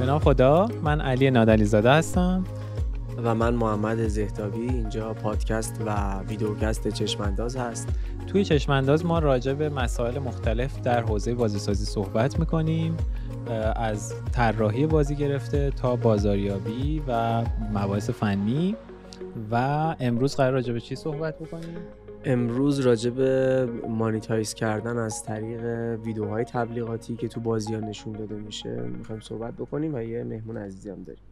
به نام خدا من علی نادلی زاده هستم. و من محمد زهتابی اینجا پادکست و ویدیوکست چشمانداز هست. توی چشمانداز ما راجع به مسائل مختلف در حوزه بازیسازی صحبت می‌کنیم از طراحی بازی گرفته تا بازاریابی و مباحث فنی و امروز قرار راجع به چی صحبت بکنیم؟ امروز راجع به مانیتایز کردن از طریق ویدیوهای تبلیغاتی که تو بازی ها نشون داده میشه می‌خوایم صحبت بکنیم و یه مهمون عزیزی هم داریم.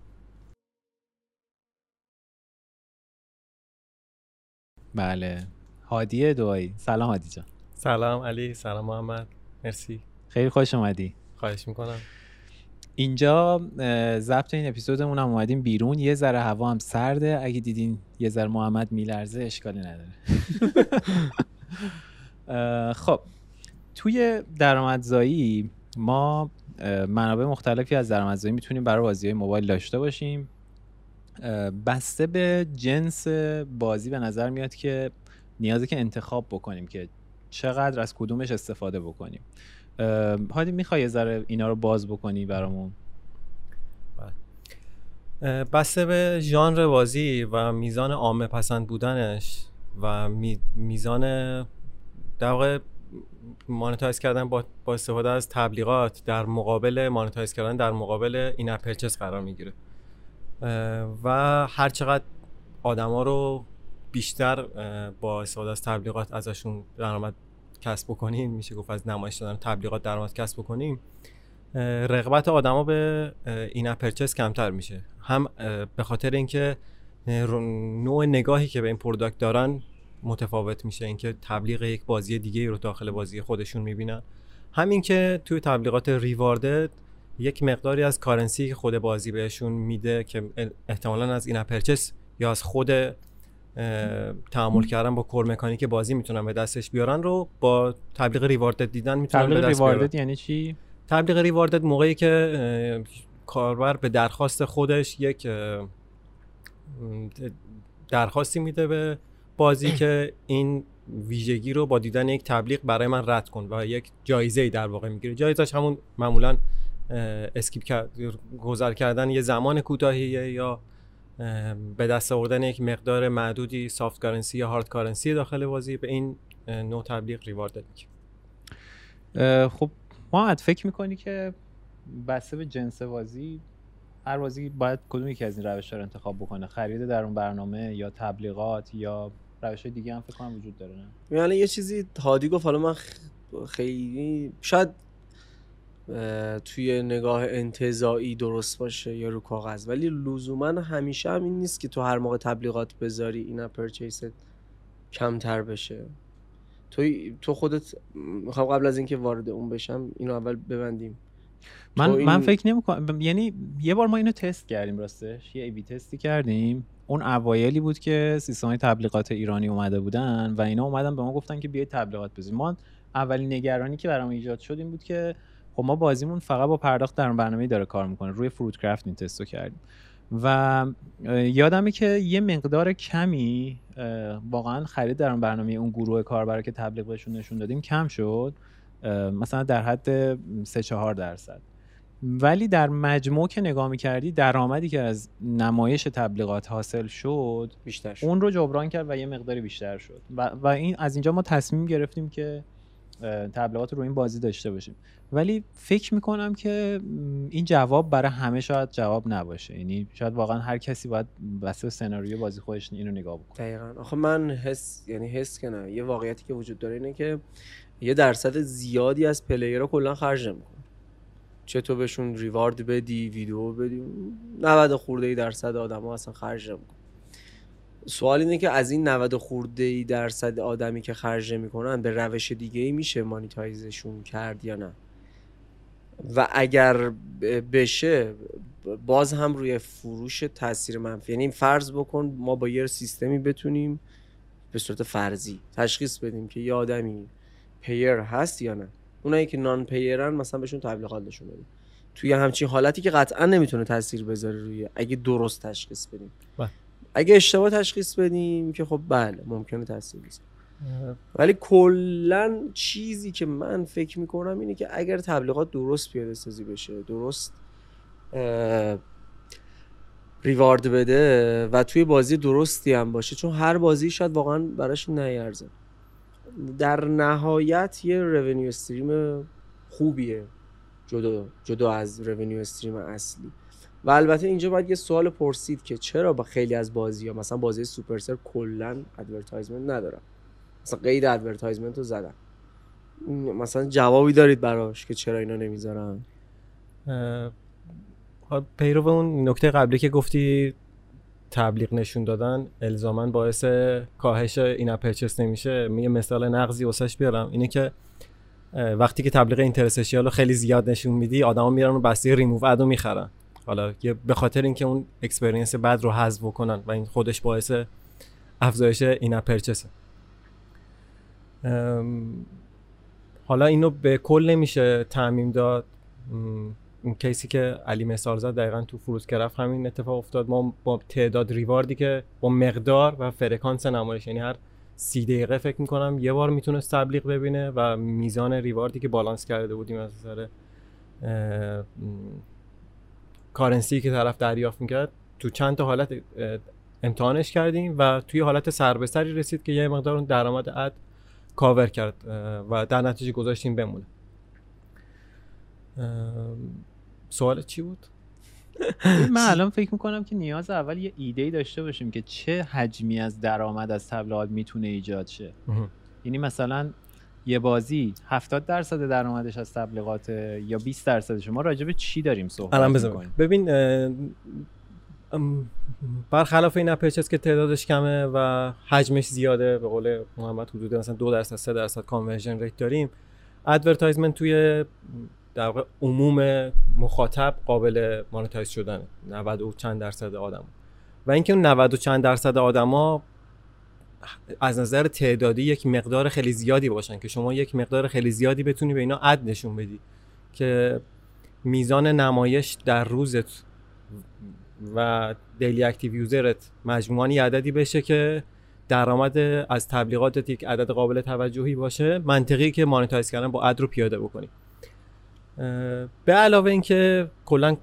بله. هادی دعایی. سلام هادی جان. سلام علی. سلام محمد. مرسی. خیلی خوش اومدی. خواهش می‌کنم. اینجا ضبط این اپیزودمون هم اومدیم بیرون. یه ذره هوا هم سرده. اگه دیدین یه ذره محمد میلرزه اشکالی نداره. خب توی درآمدزایی ما منابع مختلفی از درآمدزایی می‌تونیم برای بازی های موبایل داشته باشیم. بسته به جنس بازی به نظر میاد که نیازه که انتخاب بکنیم که چقدر از کدومش استفاده بکنیم. هادی می‌خوای یه ذره اینا رو باز بکنی برامون بله. بسته به ژانر بازی و میزان عامه پسند بودنش و میزان در واقع مانتایز کردن با, با استفاده از تبلیغات در مقابل مانتایز کردن در مقابل این اپرچس قرار می‌گیره و هر چقدر آدما رو بیشتر با استفاده از تبلیغات ازشون درآمد کسب بکنیم میشه گفت از نمایش دادن تبلیغات درآمد کسب بکنیم رغبت آدما به این اپرچس کمتر میشه. هم به خاطر اینکه نوع نگاهی که به این product دارن متفاوت میشه. اینکه تبلیغ یک بازی دیگه رو داخل بازی خودشون می‌بینن. همین که توی تبلیغات rewarded یک مقداری از currency که خود بازی بهشون میده که احتمالا از این in-app purchase یا از خود تعامل کردن با core mechanic بازی می‌تونن به دستش بیارن رو. با تبلیغ rewarded دیدن می‌تونن به دست rewarded یعنی چی؟ تبلیغ rewarded موقعی که کاربر به درخواست خودش یک درخواستی میده به بازی که این ویژگی رو با دیدن یک تبلیغ برای من رد کن و یک جایزه ای در واقع می‌گیره. جایزش همون معمولا skip گذر کردن یه زمان کوتاهیه یا به دست آوردن یک مقدار معدودی soft currency یا hard currency داخل بازی به این نوع تبلیغ ریوارد میگیم خب ما فکر می‌کنی که بسته به جنس بازی هر بازی باید کدوم یکی از این روش رو انتخاب بکنه؟ خرید در اون برنامه یا تبلیغات یا روش دیگه هم فکر کنم وجود داره نه؟ یعنی یه چیزی هادی گفت حالا من خیلی شاید توی نگاه انتظایی درست باشه یا رو کاغذ. ولی لزوما همیشه هم این نیست که تو هر موقع تبلیغات بذاری اینا پرچیست کمتر بشه. تو تو خودت می‌خوام قبل از اینکه وارد اون بشم اینو اول ببندیم. من من فکر نمی‌کنم یعنی یه بار ما اینو تست کردیم راستش. یه ای بی تستی کردیم. اون اوایلی بود که سیستم تبلیغات ایرانی اومده بودن و اینا اومدن به ما گفتن که بیاید تبلیغات بزنید ما اولین نگرانی که برام ایجاد شد این بود که خب ما بازیمون فقط با پرداخت در برنامه داره کار می‌کنه. روی فروت کرافت این تستو کردیم. و یادمه که یه مقدار کمی واقعا خرید در اون برنامه اون گروه کاربر که تبلیغ بهشون نشون دادیم کم شد. مثلا در حد 3 4 درصد. ولی در مجموع که نگاه می‌کردی درآمدی که از نمایش تبلیغات حاصل شد بیشتر شد. اون رو جبران کرد و یه مقداری بیشتر شد. و, و این از اینجا ما تصمیم گرفتیم که تبلیغات رو این بازی داشته باشیم. ولی فکر می‌کنم که این جواب برای همه شاید جواب نباشه. یعنی شاید واقعا هر کسی باید بسته سناریو بازی خودش اینو نگاه بکنه. دقیقا. آخه من حس یعنی حس که نه. یه واقعیتی که وجود داره اینه که یه درصد زیادی از پلیرها کلا خرج چه تو بهشون ریوارد بدی ویدیو بدی. 90 خورده ای درصد آدما اصلا خرج نمی‌کنن. سوال اینه که از این 90 خورده ای درصد آدمی که خرج می‌کنن به روش دیگه ای میشه مانیتایزشون کرد یا نه؟ و اگر بشه باز هم روی فروش تاثیر منفی. یعنی فرض بکن ما با یه سیستمی بتونیم به صورت فرضی تشخیص بدیم که یه آدمی پیر هست یا نه. اونایی که نان پیرن مثلا بهشون تبلیغات نشون بدیم. توی همچین حالتی که قطعا نمی‌تونه تاثیر بذاره روی اگه درست تشخیص بدیم. بله. اگه اشتباه تشخیص بدیم که خب بله ممکنه تاثیر بذاره. ولی کلا چیزی که من فکر می‌کنم اینه که اگر تبلیغات درست پیاده سازی بشه درست reward بده و توی بازی درستی هم باشه چون هر بازی شاید واقعا براش نیارزه. در نهایت یه revenue stream خوبیه جدا, جدا از revenue stream اصلی. و البته اینجا باید یه سوال پرسید که چرا با خیلی از بازی ها مثلا بازی سوپرسل کلا advertisement ندارن؟ مثلا قید advertisement رو زدن. مثلا جوابی دارید براش که چرا اینا نمی‌ذارن؟ پیرو اون نکته قبلی که گفتی تبلیغ نشون دادن الزاما باعث کاهش in-app purchase نمیشه. یه مثال نقضی واسش بیارم. اینه که وقتی که تبلیغ interstitial رو خیلی زیاد نشون میدی آدما میرن و بسته ریموو ادو می‌خرن. حالا به خاطر اینکه اون experience بد رو حذف کنن و این خودش باعث افزایش in-app purchase ه حالا اینو به کل نمیشه تعمیم داد. اون case ی که علی مثال زد دقیقا تو فروزکرف همین اتفاق افتاد. ما با تعداد reward ی که با مقدار و فرکانس نمایش یعنی هر سی دقیقه فکر می‌کنم یه بار می‌تونست تبلیغ ببینه و میزان reward ی که بالانس کرده بودیم از نظر currency که طرف دریافت می‌کرد تو چند تا حالت امتحانش کردیم و توی حالت سربستری رسید که یه مقدار اون درآمد ad cover کرد و در نتیجه گذاشتیم بمونه. سوال چی بود؟ من الان فکر می‌کنم که نیاز اول یه ایده داشته باشیم که چه حجمی از درآمد از تبلیغات می‌تونه ایجاد شه. یعنی مثلا یه بازی 70 درصد درآمدش از تبلیغات یا 20 درصدش ما راجع به چی داریم صحبت الان ببین برخلاف این in-app purchase که تعدادش کمه و حجمش زیاده به قول محمد حدود مثلا 2 درصد 3 درصد conversion rate داریم. advertisement توی در واقع عموم مخاطب قابل monetize شدن 90 و چند درصد آدم. و اینکه اون 90 و چند درصد آدما از نظر تعدادی یک مقدار خیلی زیادی باشن که شما یک مقدار خیلی زیادی بتونی به اینا ad نشون بدی. که میزان نمایش در روزت و daily active user ت مجموعا یه عددی بشه که درآمد از تبلیغاتت یک عدد قابل توجهی باشه منطقی که مانیتایز کردن با اد رو پیاده بکنی. به علاوه اینکه کلا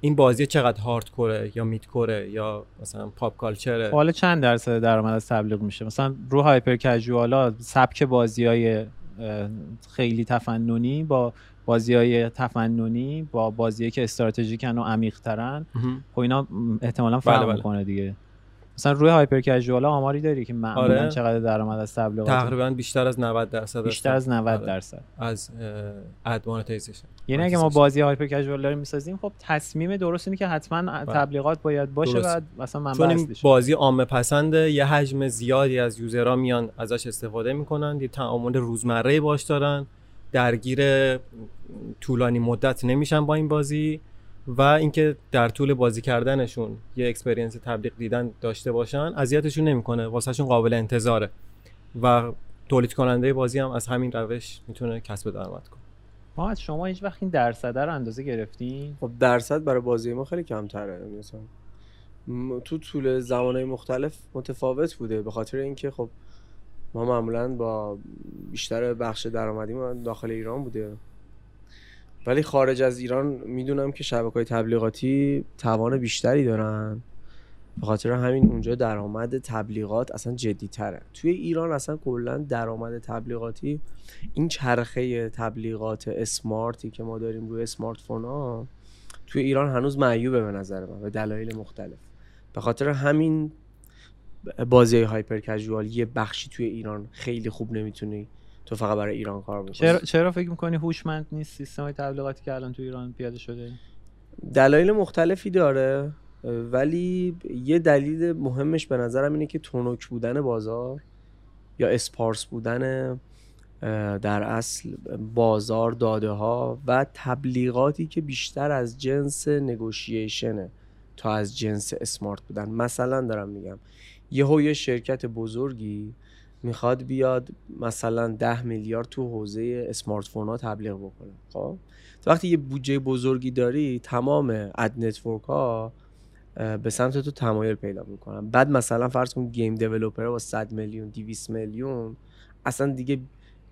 این بازی چقدر هارد کوره یا میت کوره یا مثلا پاپ کالچره حالا چند درصد درآمد از تبلیغ میشه؟ مثلا رو هایپر کژوالا سبک بازی های خیلی تفننی با بازی های تفننی با بازی که استراتژیکن و عمیق ترن خب اینا احتمالا فرق بله بله. دیگه. مثلا روی hyper casual آماری داری که معمولا آره. چقدر درآمد از تبلیغات؟ تقریبا بیشتر از 90 درصد بیشتر از 90 آره. درصد. از ad monetization یعنی اگه ما بازی hyper casual داریم می‌سازیم خب تصمیم درست اینه که حتما. تبلیغات باید باشه و مثلا من چون این بازی عامه پسنده یه حجم زیادی از user ها میان ازش استفاده می‌کنن یه تعامل روزمره باش دارن درگیر طولانی مدت نمیشن با این بازی. و اینکه در طول بازی کردنشون یه experience تبلیغ دیدن داشته باشن اذیتشون نمی‌کنه. واسهشون قابل انتظاره. و تولید کننده بازی هم از همین روش می‌تونه کسب درآمد کنه. ما از شما هیچ وقت این درصد رو اندازه گرفتین؟ خب درصد برای بازی ما خیلی کمتره. مثلا تو طول زمانهای مختلف متفاوت بوده. به خاطر اینکه خب ما معمولا با بیشتر بخش درآمدی ما داخل ایران بوده. ولی خارج از ایران می‌دونم که شبکه های تبلیغاتی توان بیشتری دارن. به خاطر همین اونجا درآمد تبلیغات اصلا جدی تره توی ایران اصلا کلا درآمد تبلیغاتی این چرخه تبلیغات اسمارتی که ما داریم روی اسمارت فون ها توی ایران هنوز معیوبه به نظر من به دلایل مختلف. به خاطر همین بازی هایپر کژوال یه بخشی توی ایران خیلی خوب نمی‌تونی تو فقط برای ایران کار می‌کنی. چرا, چرا فکر می‌کنی هوشمند نیست سیستم های تبلیغاتی که الان تو ایران پیاده شده؟ دلایل مختلفی داره ولی یه دلیل مهمش به نظرم اینه که تونک بودن بازار یا اسپارس بودن در اصل بازار داده ها و تبلیغاتی که بیشتر از جنس نگوشیشنه تا از جنس smart بودن. مثلا دارم میگم یهو یه شرکت بزرگی می‌خواد بیاد مثلا ده میلیارد تو حوزه smartphone ها تبلیغ بکنه. خب؟ وقتی یه بودجه بزرگی داری تمام ad network ها به سمت تو تمایل پیدا می‌کنن. بعد مثلا فرض کن game developer با 100 میلیون 200 میلیون اصلا دیگه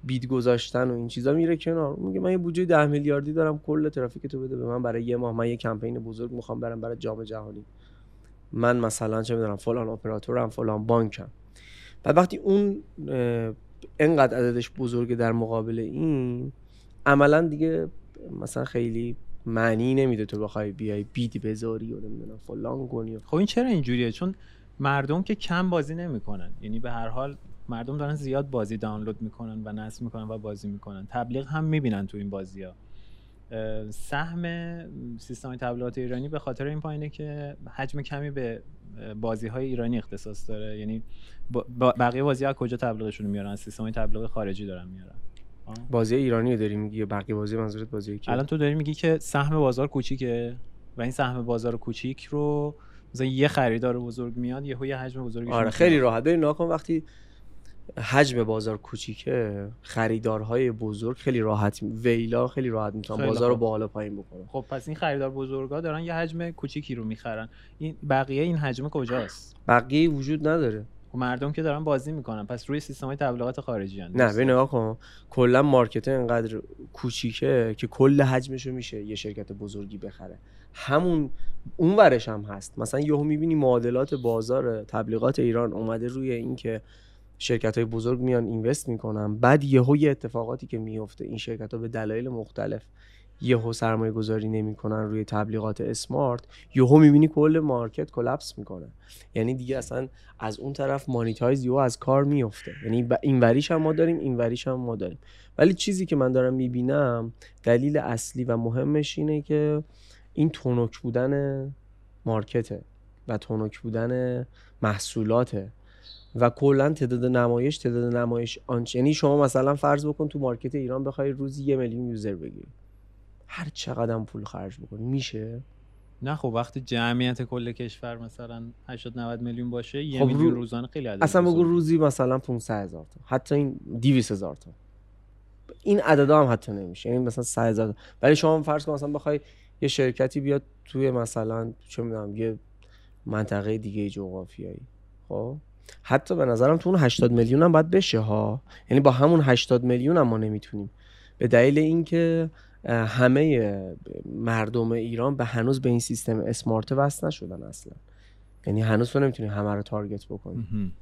bid گذاشتن و این چیزا میره کنار. میگه من یه بودجه ده میلیاردی دارم کل ترافیک تو بده به من برای یه ماه. من یه کمپین بزرگ می‌خوام برم برای جام جهانی. من مثلا چه می‌دونم فلان اپراتورم فلان بانکم. بعد وقتی اون انقدر عددش بزرگه در مقابل این عملا دیگه مثلا خیلی معنی نمیده تو بخوای بیای بید بذاری و نمی‌دونم فلان کنی خب این چرا اینجوریه؟ چون مردم که کم بازی نمی‌کنن. یعنی به هر حال مردم دارن زیاد بازی دانلود می‌کنن و نصب می‌کنن و بازی می‌کنن. تبلیغ هم می‌بینن تو این بازی ها سهم سیستم تبلیغات ایرانی به خاطر این پایینه که حجم کمی به بازی های ایرانی اختصاص داره. یعنی بقیه بازی ها کجا تبلیغشون میارن؟ سیستم تبلیغ خارجی دارن میارن. بازی ایرانی داری میگی بقیه بازی منظورت بازی الان تو داری میگی که سهم بازار کوچیکه و این سهم بازار کوچیک رو مثلا یه خریدار بزرگ میاد یهو یه حجم بزرگی آره خیلی راحت. ببین ناکن وقتی حجم بازار کوچیکه خریدارهای بزرگ خیلی راحت ویلا خیلی راحت می‌تونن بازار رو بالا پایین بکنن. خب پس این خریدار بزرگا دارن یه حجم کوچیکی رو می‌خرن. این بقیه این حجم کجاست؟ بقیه وجود نداره. خب مردم که دارن بازی می‌کنن. پس روی سیستم های تبلیغات خارجی هن. نه ببین نگاه کن کلا مارکت انقدر کوچیکه که کل حجمشو میشه یه شرکت بزرگی بخره. همون اون ورش هم هست. مثلا یهو می‌بینی معادلات بازار تبلیغات ایران اومده روی اینکه شرکت های بزرگ میان اینوست می‌کنن. بعد یهو یه اتفاقاتی که میفته این شرکت ها به دلایل مختلف یهو سرمایه گذاری نمی‌کنن روی تبلیغات smart یهو می‌بینی کل market collapse می‌کنه. یعنی دیگه اصلا از اون طرف monetize یهو از کار میفته یعنی این وریش هم ما داریم این وریش هم ما داریم. ولی چیزی که من دارم می‌بینم دلیل اصلی و مهمش اینه که این تنک بودن market ه و تنک بودن محصولاته و کلا تعداد نمایش تعداد نمایش آنچه یعنی شما مثلا فرض بکن تو market ایران بخوای روزی یه میلیون user بگیری. هر چقدر پول خرج بکنی میشه؟ نه خب وقتی جمعیت کل کشور مثلا 80 90 میلیون باشه یه خب میلیون روزانه خیلی عدد اصلا بگو روزی مثلا 500 هزار تا. حتی این 200 هزار تا. این عددا هم حتی نمیشه. یعنی مثلا 100 هزار ولی شما فرض کن مثلا بخوای یه شرکتی بیاد توی مثلا چه می‌دونم یه منطقه دیگه جغرافیایی. خب؟ حتی به نظرم تو اون 80 میلیون هم باید بشه ها. یعنی با همون 80 میلیون هم ما نمی‌تونیم. به دلیل اینکه همه مردم ایران به هنوز به این سیستم اسمارت وصل نشدن اصلا. یعنی هنوز تو نمی‌تونی همه رو تارگت بکنی.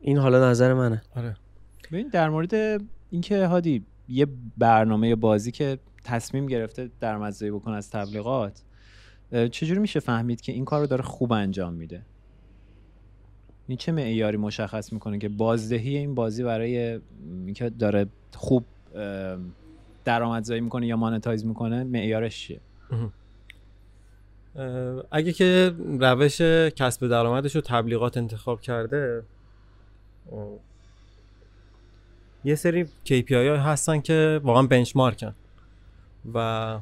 این حالا نظر منه. آره. ببین در مورد اینکه هادی یه برنامه بازی که تصمیم گرفته در مزایی بکن از تبلیغات چجوری میشه فهمید که این کار رو داره خوب انجام میده؟ این چه معیاری مشخص می‌کنه که بازدهی این بازی برای اینکه داره خوب درآمدزایی می‌کنه یا مانتایز می‌کنه معیارش چیه؟ اگه که روش کسب درآمدش رو تبلیغات انتخاب کرده یه سری KPI های هستن که واقعا بنچمارکن و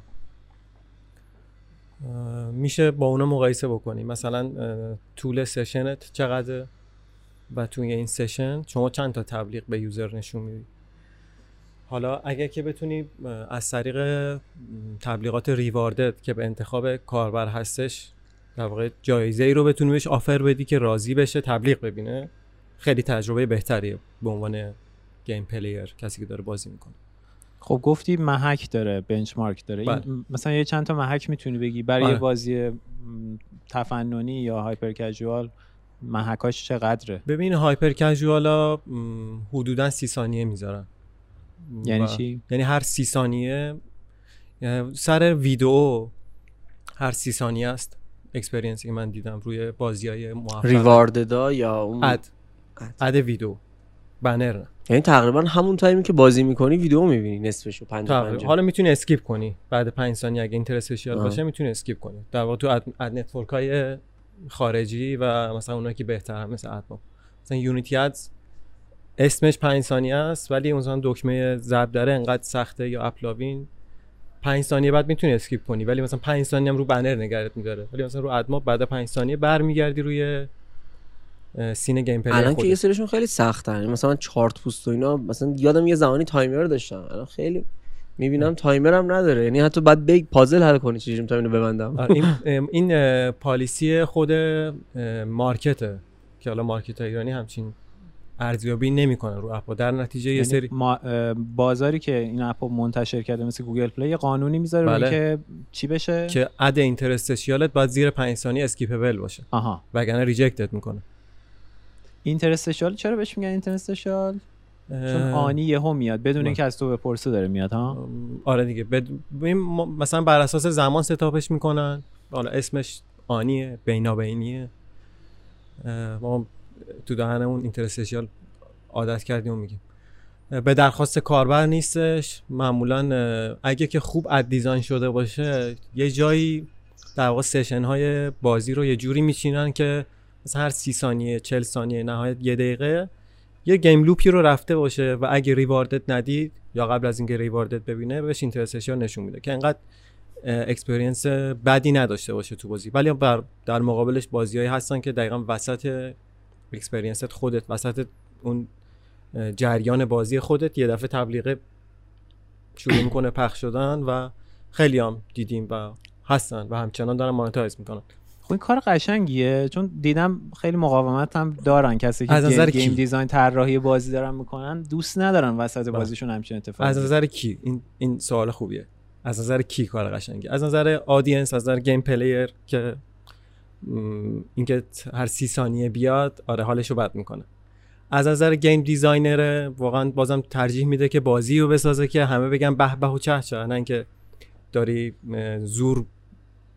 میشه با اونا مقایسه بکنی. مثلا طول session ت چقدر و توی این session شما چند تا تبلیغ به user نشون میدی حالا اگر که بتونی از طریق تبلیغات rewarded که به انتخاب کاربر هستش در واقع جایزه ای رو بتونی بهش offer بدی که راضی بشه تبلیغ ببینه خیلی تجربه بهتریه به عنوان game player کسی که داره بازی می‌کنه خب گفتی محک داره benchmark داره این بله. مثلا یه چند تا محک می‌تونی بگی برای آره. بازی تفننی یا hyper casual محکاش چقدره؟ ببین hyper casual ا حدودا سی ثانیه می‌ذارن. یعنی چی؟ یعنی هر سی ثانیه یعنی سر ویدیو هر سی ثانیه است experience ی که من دیدم روی بازی های موفق یا اون؟ ad ad ویدیو بنر. یعنی تقریبا همون تایمی که بازی می‌کنی ویدیو می‌بینی نصفشو پنج حالا می‌تونی skip کنی. بعد پنج ثانیه اگه interest باشه می‌تونی skip کنی. در واقع تو ad, ad network های خارجی و مثلا اونایی که بهتر مثل AdMob و مثلا Unity Ads اسمش 5 ثانیه است ولی مثلا دکمه ضرب داره انقدر سخته یا AppLovin 5 ثانیه بعد می‌تونی skip کنی ولی مثلا 5 ثانیه هم رو بنر نگرت میداره. ولی مثلا رو AdMob ا بعد 5 ثانیه برمیگردی روی scene gameplay الان که یه سریشون خیلی سخته مثلا چارت پوست و اینا مثلا یادم یه زمانی تایمر داشتن. الان خیلی می‌بینم تایمر هم نداره. یعنی حتی باید یک پازل حل کنی چجوری می‌تونم اینو ببندم. این این policy خود مارکته که حالا مارکت ایرانی همچین ارزیابی نمی‌کنه. رو app در نتیجه یه یعنی سری ما بازاری که این app رو منتشر کرده مثل Google Play یه قانونی می‌ذاره بله. که چی بشه؟ که ad interstitial ت باید زیر 5 ثانیه skippable باشه. آها. وگرنه ریجکتت می‌کنه. اینترستشال چرا بهش میگن اینترستشال چون آنی یهو میاد بدون. اینکه از تو بپرسه داره میاد ها؟ آره دیگه بد... مثلا بر اساس زمان ستاپش می‌کنن. حالا اسمش آنیه بینابینیه. ما تو دهنمون اینترستشیال عادت کردیم و میگیم. به درخواست کاربر نیستش. معمولا اگه که خوب اد دیزاین شده باشه یه جایی در واقع session های بازی رو یه جوری میچینن که مثلا هر سی ثانیه چل ثانیه نهایت یه دقیقه یه game loop ی رو رفته باشه و اگه reward ت ندید یا قبل از اینکه reward ت ببینه بهش interstitial نشون میده که انقدر experience بدی نداشته باشه تو بازی. ولی بر در مقابلش بازیهایی هستن که دقیقا وسط experience ت خودت وسط اون جریان بازی خودت یه دفعه تبلیغه شروع می‌کنه پخش شدن و خیلی هم دیدیم و هستن و همچنان دارن monetize می‌کنن. خب این کار قشنگیه چون دیدم خیلی مقاومت هم دارن. کسی که از نظر game؟ game design طراحی بازی دارن می‌کنن دوست ندارن وسط بازیشون همچین اتفاقی از نظر کی؟ این این سوال خوبیه. از نظر کی کار قشنگی از نظر audience از نظر game player که اینکه هر سی ثانیه بیاد آره حالشو بد می‌کنه. از نظر game designer واقعا بازم ترجیح میده که بازی رو بسازه که همه بگن به به و چه چه. نه اینکه داری زور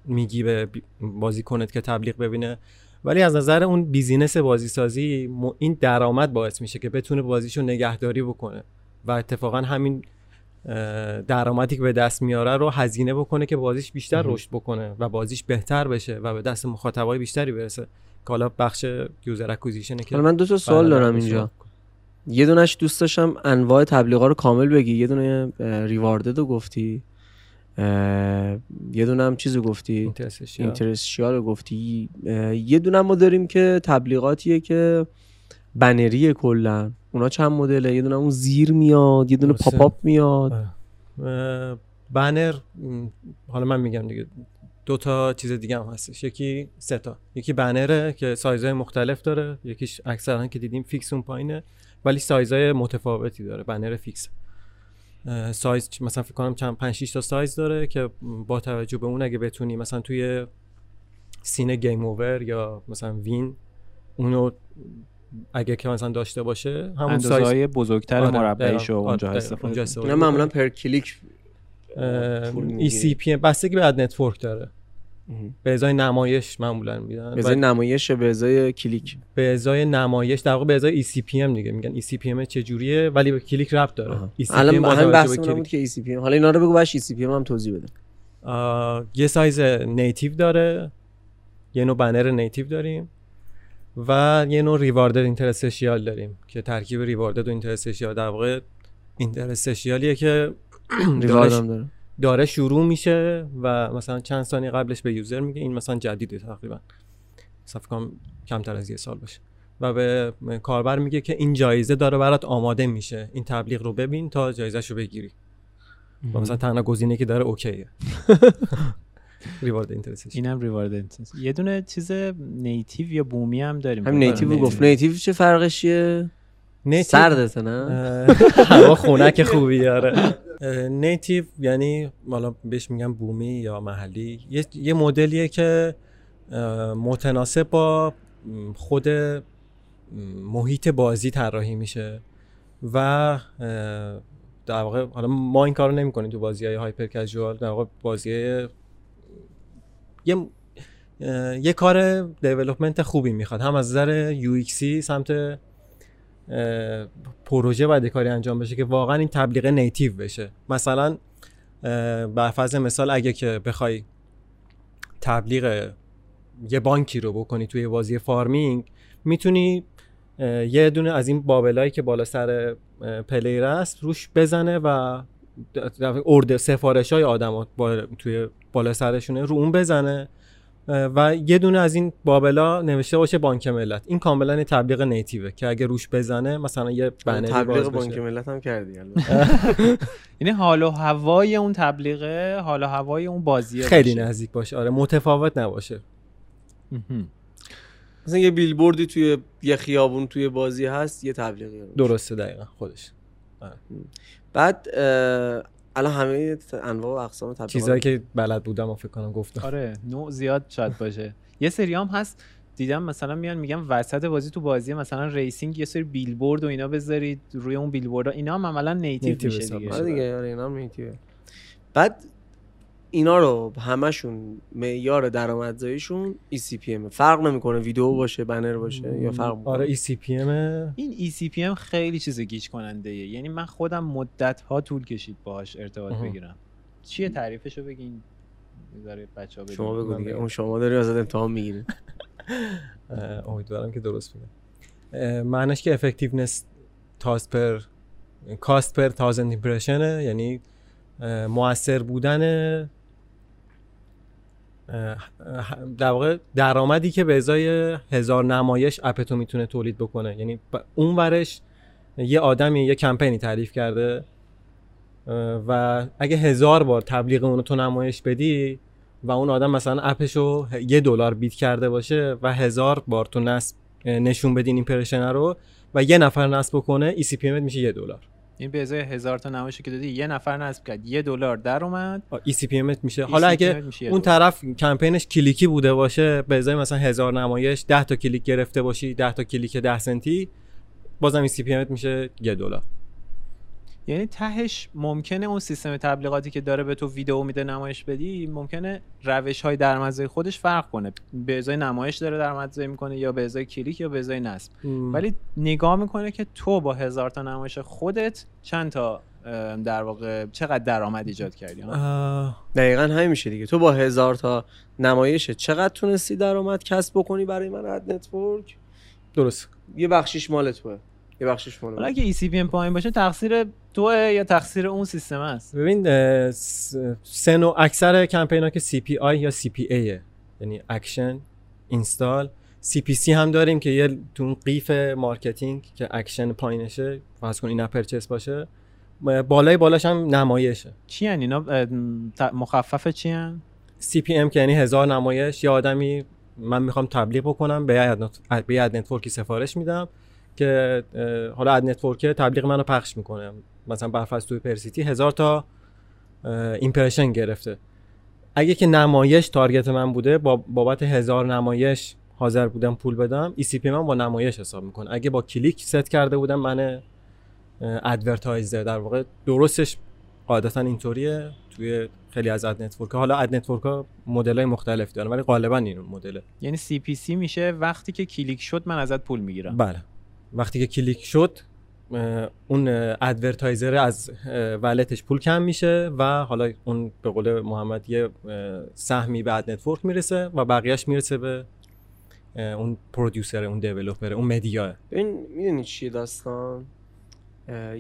میگی به بی- بازیکنت که تبلیغ ببینه. ولی از نظر اون business بازی سازی م- این درآمد باعث میشه که بتونه بازیشو نگهداری بکنه و اتفاقا همین درآمدی که به دست میاره رو هزینه بکنه که بازیش بیشتر. رشد بکنه و بازیش بهتر بشه و به دست مخاطبای بیشتری برسه. که حالا بخش یوزر اکوزیشنه که من دو تا سوال دارم اینجا. یه دونش دوست داشتم انواع تبلیغا رو کامل بگی. یه دونه ریواردد رو گفتی. یه دونه هم چیز رو گفتی. اینترستشیال رو گفتی. یه دونه ما داریم که تبلیغاتیه که بنریه کلا. اونا چند مدله؟ یه دونه اون زیر میاد یه دونه. پاپ اپ میاد. آره. بنر حالا من میگم دیگه. دو تا چیز دیگه هم هستش. یکی سه تا. یکی بنره که سایزهای مختلف داره. یکیش اکثرا که دیدیم fix اون پایینه. ولی سایزهای متفاوتی داره. بنر fix. سایز مثلا فکر کنم چند 5 6 تا سایز داره که با توجه به اون اگه بتونی مثلا توی scene game over یا مثلا win اونو اگه که مثلا داشته باشه همون اندازه سایز های بزرگتر آره، مربعیشو دقیقاً. اونجا آره، استفاده اونجا کنی. استفاده اینا معمولا. پر کلیک ای. سی پی بستگی به ad network داره. به ازای نمایش معمولا میدن. به ازای و نمایش به ازای کلیک؟ به ازای نمایش در واقع به ازای eCPM دیگه میگن. eCPM چه جوریه ولی به کلیک ربط داره. ECPM الان با همین بحث بود. که ای سی پی حالا اینا رو بگو باش ای سی پی هم توضیح بده. یه سایز native داره. یه نوع بنر native داریم. و یه نوع rewarded interstitial داریم که ترکیب rewarded و interstitial در واقع اینترستشیالیه که ریوارد داره. داره داره شروع میشه و مثلا چند ثانیه قبلش به یوزر میگه این مثلا جدیده تقریبا. کنم کمتر از یه سال باشه. و به کاربر میگه که این جایزه داره برات آماده میشه. این تبلیغ رو ببین تا جایزه رو بگیری. و مثلا تنها گزینه که داره اوکیه. ریوارد اینترسش اینم ریوارد یه دونه چیز نیتیو یا بومی هم داریم. همین نیتیو. گفت. نیتیو چه فرقش چیه سردته نه؟ هوا خونک خوبی آره. نیتیو یعنی حالا بهش میگن بومی یا محلی. یه, یه مدلیه که متناسب با خود محیط بازی طراحی میشه و در واقع حالا ما این کارو نمی‌کنیم تو بازی های هایپر کژوال در واقع بازی یه یه کار development خوبی می‌خواد. هم از نظر یو سمت پروژه باید کاری انجام بشه که واقعا این تبلیغ native بشه. مثلا بر فرض مثال اگه که بخوای تبلیغ یه بانکی رو بکنی توی بازی farming می‌تونی یه دونه از این bubble ایی که بالا سر player است روش بزنه و ارد سفارش های آدم توی بالا سرشونه رو اون بزنه. و یه دونه از این بابلا نوشته باشه بانک ملت. این کاملا یه تبلیغ نیتیوه که اگه روش بزنه مثلا یه بنری تبلیغ بانک ملت هم کردی البته. یعنی حال و هوای اون تبلیغه حال و هوای اون بازیه خیلی. نزدیک باشه. آره متفاوت نباشه. مثلا یه بیلبوردی توی یه خیابون توی بازی هست یه تبلیغی درسته دقیقا خودش. بعد اه، الان همه انواع و اقسام تبلیغات چیزهایی که بلد بودم و فکر کنم گفتم آره نوع زیاد شاید باشه یه سری هم هست دیدم مثلا میان میگم وسط بازی تو بازی مثلا racing یه سری بیلبورد و اینا بذارید روی اون بیلبورد اینا هم عملا native native میشه دیگه. آره دیگه آره اینا هم native ه. بعد اینا رو همشون معیار درآمدزاییشون ECPM فرق نمی‌کنه ویدیو باشه بنر باشه یا فرق می‌کنه. آره ECPM این ECPM خیلی چیز گیج کننده ایه. یعنی من خودم مدت ها طول کشید باهاش ارتباط آها. بگیرم. چیه تعریفشو بگین؟ می‌ذاره بچه ها شما بگو دیگه. اون شما داری ازت امتحان می‌گیری امیدوارم که درست بگم معنیش که افکتیونس تاست پر کاست پر تازند ایمپرشنه یعنی اه، مؤثر بودن در واقع درآمدی که به ازای هزار نمایش اپتو می‌تونه تولید بکنه. یعنی اون ورش یه آدمی یه کمپینی تعریف کرده و اگه هزار بار تبلیغ اونو تو نمایش بدی و اون آدم مثلا اپشو یه دلار بیت کرده باشه و هزار بار تو نصب نشون بدین این پرشنه رو و یه نفر نصب بکنه ای سی پی میشه یه دلار. این به ازای هزار تا نمایشی که دادی یه نفر نصب کرد. یه دلار در اومد. ای سی پی میشه. حالا اگه اون. طرف کمپینش کلیکی بوده باشه به ازای مثلا هزار نمایش 10 تا کلیک گرفته باشی 10 تا کلیک 10 سنتی بازم ای سی پی میشه یه دلار. یعنی تهش ممکنه اون سیستم تبلیغاتی که داره به تو ویدیو میده نمایش بدی ممکنه روش های درآمدزایی خودش فرق کنه. به ازای نمایش داره درآمدزایی می‌کنه یا به ازای کلیک یا به ازای نصب. ولی نگاه می‌کنه که تو با هزار تا نمایش خودت چند تا در واقع چقدر درآمد ایجاد کردی؟ دقیقا همین میشه دیگه. تو با هزار تا نمایشه چقدر تونستی درآمد کسب بکنی برای من ad network درست. یه بخشیش مال توه. یه بخشیش مال حالا من. اگه ECPM پایین باشه تقصیر توه یا تقصیر اون سیستم است؟ ببین اه، س- سه نوع اکثر کمپین ها که CPI یا CPA یعنی action install. CPC هم داریم که یه تو اون قیف marketing که اکشن پایینشه فرض کن این purchase باشه بالای بالاش هم نمایشه. چی هن اینا؟ ام، مخفف چی هن؟ CPM که یعنی هزار نمایش. یه آدمی من می‌خوام تبلیغ بکنم به یه ad network ی سفارش میدم که حالا ad network تبلیغ منو پخش می‌کنه. مثلا برفرض توی پرسیتی هزار تا impression گرفته. اگه که نمایش target من بوده با بابت هزار نمایش حاضر بودم پول بدم ECPM با نمایش حساب می‌کنه. اگه با کلیک ست کرده بودم من advertiser در واقع درستش قاعدتا اینطوریه. توی خیلی از ad network حالا ad network ها مدل های مختلف دارن ولی غالبا این مدله. یعنی CPC میشه وقتی که کلیک شد من ازت پول می‌گیرم. بله. وقتی که کلیک شد اون advertiser از wallet ش پول کم میشه و حالا اون به قول محمد یه سهمی به ad network می‌رسه و بقیهش می‌رسه به اون producer اون developer اون media. ببین می‌دونی چیه داستان؟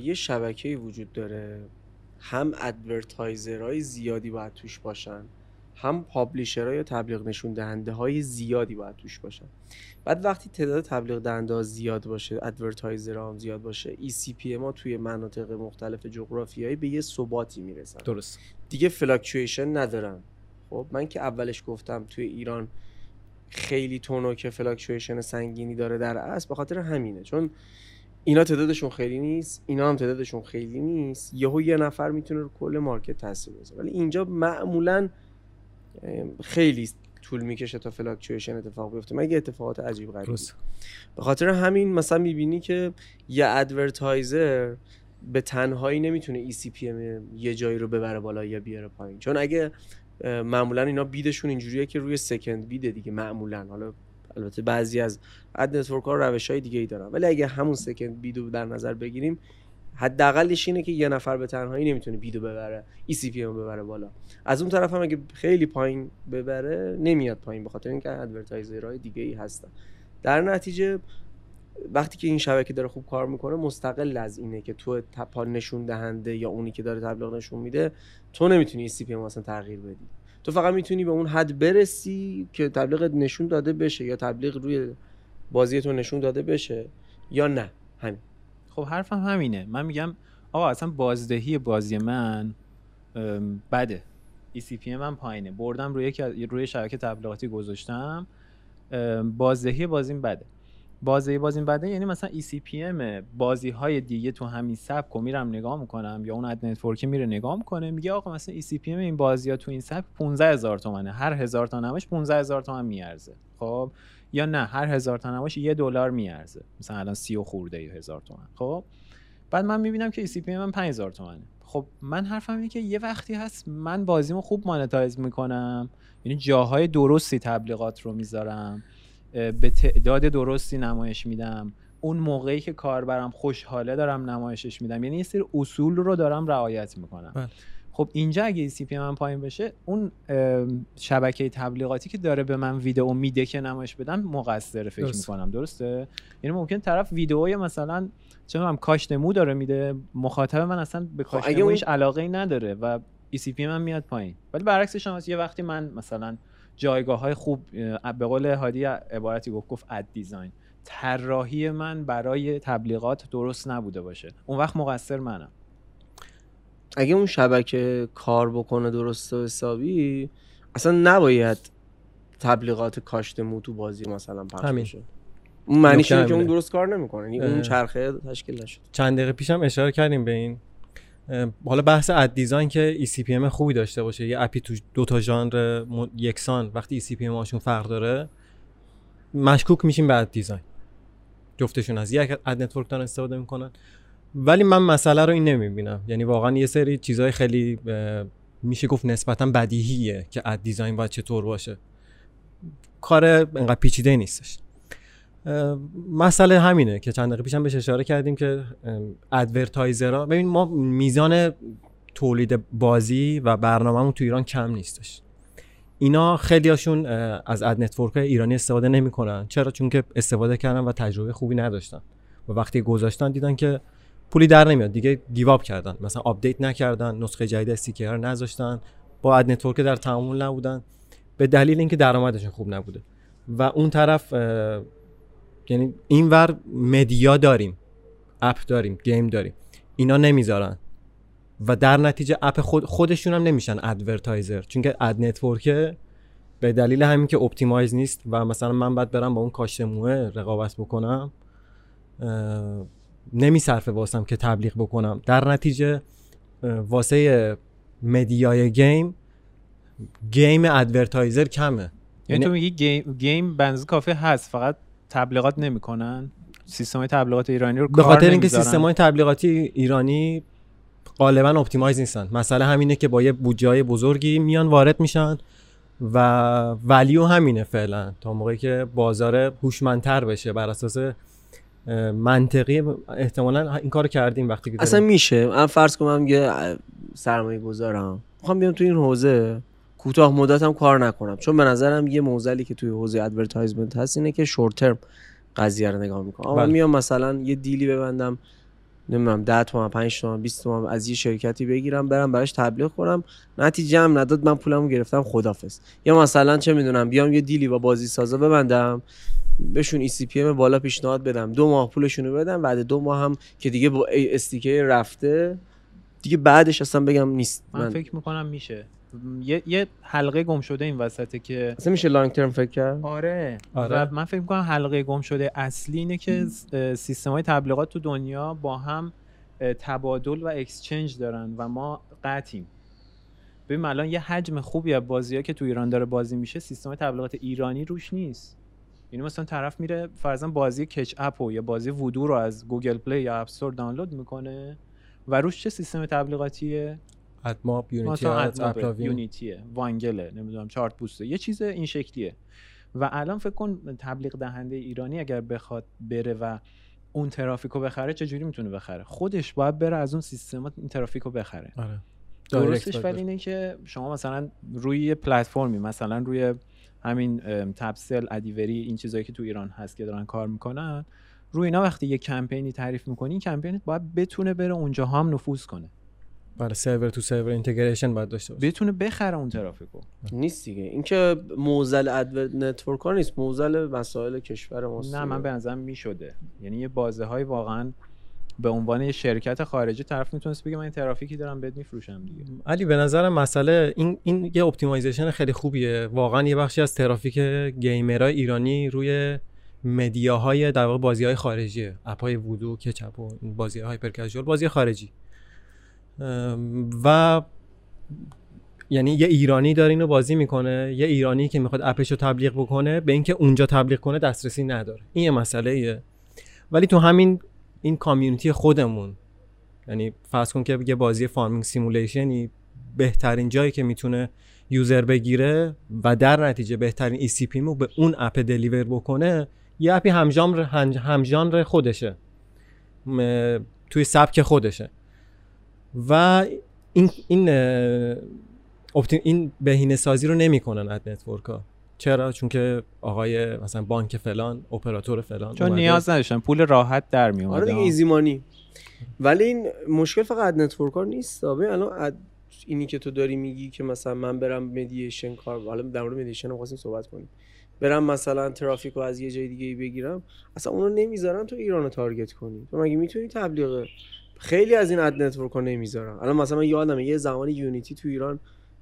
یه شبکه وجود داره. هم advertiser های زیادی باید توش باشن. هم publisher ها یا تبلیغ نشون دهنده های زیادی باید توش باشن. بعد وقتی تعداد تبلیغ دهنده ها زیاد باشه advertiser ها هم زیاد باشه ECPM ها توی مناطق مختلف جغرافیایی به یه ثباتی می‌رسن. درست. دیگه fluctuation ندارن. خب من که اولش گفتم توی ایران خیلی تونو که fluctuation سنگینی داره در اصل به خاطر همینه. چون اینا تعدادشون خیلی نیست اینا هم تعدادشون خیلی نیست. یهو یه نفر می‌تونه رو کل market تاثیر بذاره. ولی اینجا معمولا خیلی طول می‌کشه تا fluctuation اتفاق بیفته. مگه اتفاقات عجیب غریبی؟ به خاطر همین مثلا می‌بینی که یه advertiser به تنهایی نمی‌تونه ECPM یه جایی رو ببره بالا یا بیاره پایین. چون اگه معمولا اینا bid شون اینجوریه که روی second bid ه دیگه معمولا. حالا البته بعضی از ad network ها روش های دیگه ای دارن. ولی اگه همون second bid و در نظر بگیریم حداقلش اینه که یه نفر به تنهایی نمی‌تونه bid و ببره ECPM ببره بالا. از اون طرف هم اگه خیلی پایین ببره نمیاد پایین به خاطر اینکه advertiser های دیگه ای هستن. در نتیجه وقتی که این شبکه داره خوب کار می‌کنه مستقل از اینه که تو تپا نشون دهنده یا اونی که داره تبلیغ نشون میده تو نمی‌تونی CPM اصلا تغییر بدی. تو فقط می‌تونی به اون حد برسی که تبلیغ نشون داده بشه یا تبلیغ روی بازی تو نشون داده بشه یا نه. همین. خب حرفم همینه. من میگم آقا اصلا بازدهی بازی من بده. ECPM من پایینه. بردم روی روی شبکه تبلیغاتی گذاشتم. بازدهی بازیم بده. بازی بازی بده یعنی مثلا ECPM بازی های دیگه تو همین سبک رو میرم نگاه می‌کنم یا اون ad network ی میره نگاه می‌کنه میگه آقا مثلا ECPM این بازی ها تو این سبک 15 هزار تومنه. هر هزار تا نمایش 15 هزار تومن میارزه. خب؟ یا نه هر هزار تا نمایش یه دلار میارزه. مثلا الان سی و خورده هزار تومن. خب؟ بعد من می‌بینم که ECPM من 5000 تومنه. خب من حرفم اینه که یه وقتی هست من بازیمو خوب مانتایز می‌کنم. یعنی جاهای درستی تبلیغات رو می‌ذارم. به تعداد درستی نمایش میدم. اون موقعی که کاربرم خوشحاله دارم نمایشش میدم. یعنی یه سری اصول رو دارم رعایت می‌کنم. بله. خب اینجا اگه سی پی من پایین بشه اون شبکه تبلیغاتی که داره به من ویدیو میده که نمایش بدم مقصر فکر درست. می‌کنم. درسته؟ یعنی ممکن طرف ویدئوی مثلا چه می‌دونم کاش نمو داره میده مخاطب من اصلا به کاش خب نمویش علاقه ای نداره و سی پی من میاد پایین. ولی برعکسش هم یه وقتی من مثلا جایگاه های خوب به قول هادی عبارتی گفت گفت اد دیزاین. طراحی من برای تبلیغات درست نبوده باشه. اون وقت مقصر منم. اگه اون شبکه کار بکنه درست و حسابی اصلا نباید تبلیغات کاشت مو تو بازی مثلا پخش بشه. اون معنیش که اون درست کار نمی‌کنه. یعنی اون چرخه تشکیل نشد چند دقیقه پیشم اشاره کردیم به این. حالا بحث ad design که ECPM خوبی داشته باشه. یه app ی تو دو تا ژانر یکسان وقتی ECPM هاشون فرق داره مشکوک میشیم به ad design. جفتشون از یک ad network دارن استفاده می‌کنن. ولی من مسئله رو این نمی‌بینم. یعنی واقعا یه سری چیزهای خیلی میشه گفت نسبتا بدیهیه که ad design باید چطور باشه. کار انقدر پیچیده نیستش. مسئله همینه که چند دقیقه پیشم بهش اشاره کردیم که advertiser ها ببین ما میزان تولید بازی و برنامهمون تو ایران کم نیستش. اینا خیلی هاشون از ad network ایرانی استفاده نمی‌کنن. چرا؟ چون که استفاده کردن و تجربه خوبی نداشتن. و وقتی گذاشتن دیدن که پولی در نمیاد. دیگه give up کردن. مثلا آپدیت نکردن نسخه جدید SDK رو نذاشتن. با ad network در تعامل نبودن. به دلیل اینکه درآمدشون خوب نبوده. و اون طرف یعنی اینور media داریم. app داریم. game داریم. اینا نمی‌ذارن. و در نتیجه app خود خودشون هم نمیشن advertiser چون که ad network به دلیل همین که optimize نیست. و مثلا من باید برم با اون کاشت موه رقابت بکنم. نمیصرفه واسم که تبلیغ بکنم. در نتیجه واسه media ی game game advertiser کمه. یعنی, یعنی تو میگی game game بنز کافه هست فقط تبلیغات نمی‌کنن؟ سیستم تبلیغات ایرانی رو به خاطر اینکه سیستم های تبلیغاتی ایرانی غالبا optimize نیستن. مسئله همینه که با یه بودجه بزرگی میان وارد میشن و value همینه فعلا. تا موقعی که بازار هوشمندتر بشه بر اساس منطقی احتمالا این کار کردیم وقتی که اصلا میشه. من فرض کنم یه سرمایه گذارم. می‌خوام بیام تو این حوزه. کوتاه مدت هم کار نکنم. چون به نظرم یه معضلی که توی حوزه advertisement هست اینه که short term قضیه رو نگاه می‌کنم. بله. میام مثلا یه deal ی ببندم. نمی‌دونم 10 تومن 5 تومن 20 تومن از یه شرکتی بگیرم برم براش تبلیغ کنم. نتیجه هم نداد من پولمو گرفتم. خدافظ. یا مثلا چه می‌دونم بیام یه deal ی با بازی سازا ببندم. بهشون eCPM بالا پیشنهاد بدم. دو ماه پولشون رو بدم بعد دو ماه هم که دیگه با استیکر رفته. دیگه بعدش اصلا بگم نیست. من, من فکر می‌کنم میشه. یه, یه حلقه گم شده این وسطه که اصلا میشه long term فکر کرد؟ آره. آره. من فکر می‌کنم حلقه گم شده اصلی اینه که سیستم های تبلیغات تو دنیا با هم تبادل و exchange دارن و ما قطیم ببین الان یه حجم خوبی از بازی ها که تو ایران داره بازی میشه سیستم تبلیغات ایرانی روش نیست. یعنی مثلا طرف میره فرضاً بازی Ketchapp یا بازی وودو رو از Google Play یا App Store دانلود می‌کنه و روش چه سیستم تبلیغاتیه؟ AdMob Unity Unity ه Vungle نمی‌دونم Chartboost ه یه چیز این شکلیه. و الان فکر کن تبلیغ دهنده ایرانی اگر بخواد بره و اون ترافیکو بخره چجوری می‌تونه بخره؟ خودش باید بره از اون سیستم این ترافیکو بخره. آره. درستش ولی اینه که شما مثلا روی یه پلتفرمی مثلا روی همین تپسل ادیوری این چیزایی که تو ایران هست که دارن کار می‌کنن روی اینا وقتی یه کمپینی تعریف می‌کنی این کمپینت باید بتونه بره اونجا هم نفوذ کنه. برای server to server integration باید داشته باشه. بتونه بخره اون ترافیکو. نیست دیگه. اینکه معضل ad network ها نیست معضل مسائل کشور ماست نه من به نظرم می‌شده. یعنی یه بازه های واقعا به عنوان یه شرکت خارجی طرف می‌تونست بگه من این ترافیکی دارم بهت میفروشم دیگه. ولی به نظر مسئله این این یه optimization خیلی خوبیه. واقعا یه بخشی از ترافیک gamer ای ایرانی روی media های در واقع بازی های خارجیه. اپ های Voodoo Ketchapp و بازی های hyper بازی خارجی. و یعنی یه ایرانی داره اینو بازی می‌کنه یه ایرانی که می‌خواد اپش رو تبلیغ بکنه به اینکه اونجا تبلیغ کنه دسترسی نداره. این یه مسئله ایه ولی تو همین این community خودمون. یعنی فرض کن که یه بازی farming simulation ی بهترین جایی که می‌تونه user بگیره و در نتیجه بهترین eCPM رو به اون اپ deliver بکنه یه اپی همژانر همژانر خودشه. م- توی سبک خودشه. و این این این بهینه سازی رو نمی‌کنن ad network چرا؟ چون که آقای مثلا بانک فلان اپراتور فلان چون اومده. نیاز نداشتن پول راحت در می آره دیگه اومد easy money. ولی این مشکل فقط ad network ها نیست. ببین الان ad- اینی که تو داری میگی که مثلا من برم mediation کار حالا در مورد mediation هم خواستیم صحبت کنیم. برم مثلا ترافیک رو از یه جای دیگه ای بگیرم. اصلا اونو نمی‌ذارن تو ایران رو target کنی. تو مگه می‌تونی تبلیغ؟ خیلی از این ad network ها نمی‌ذارن. الان مثلا من یادمه یه زمانی Unity تو ایران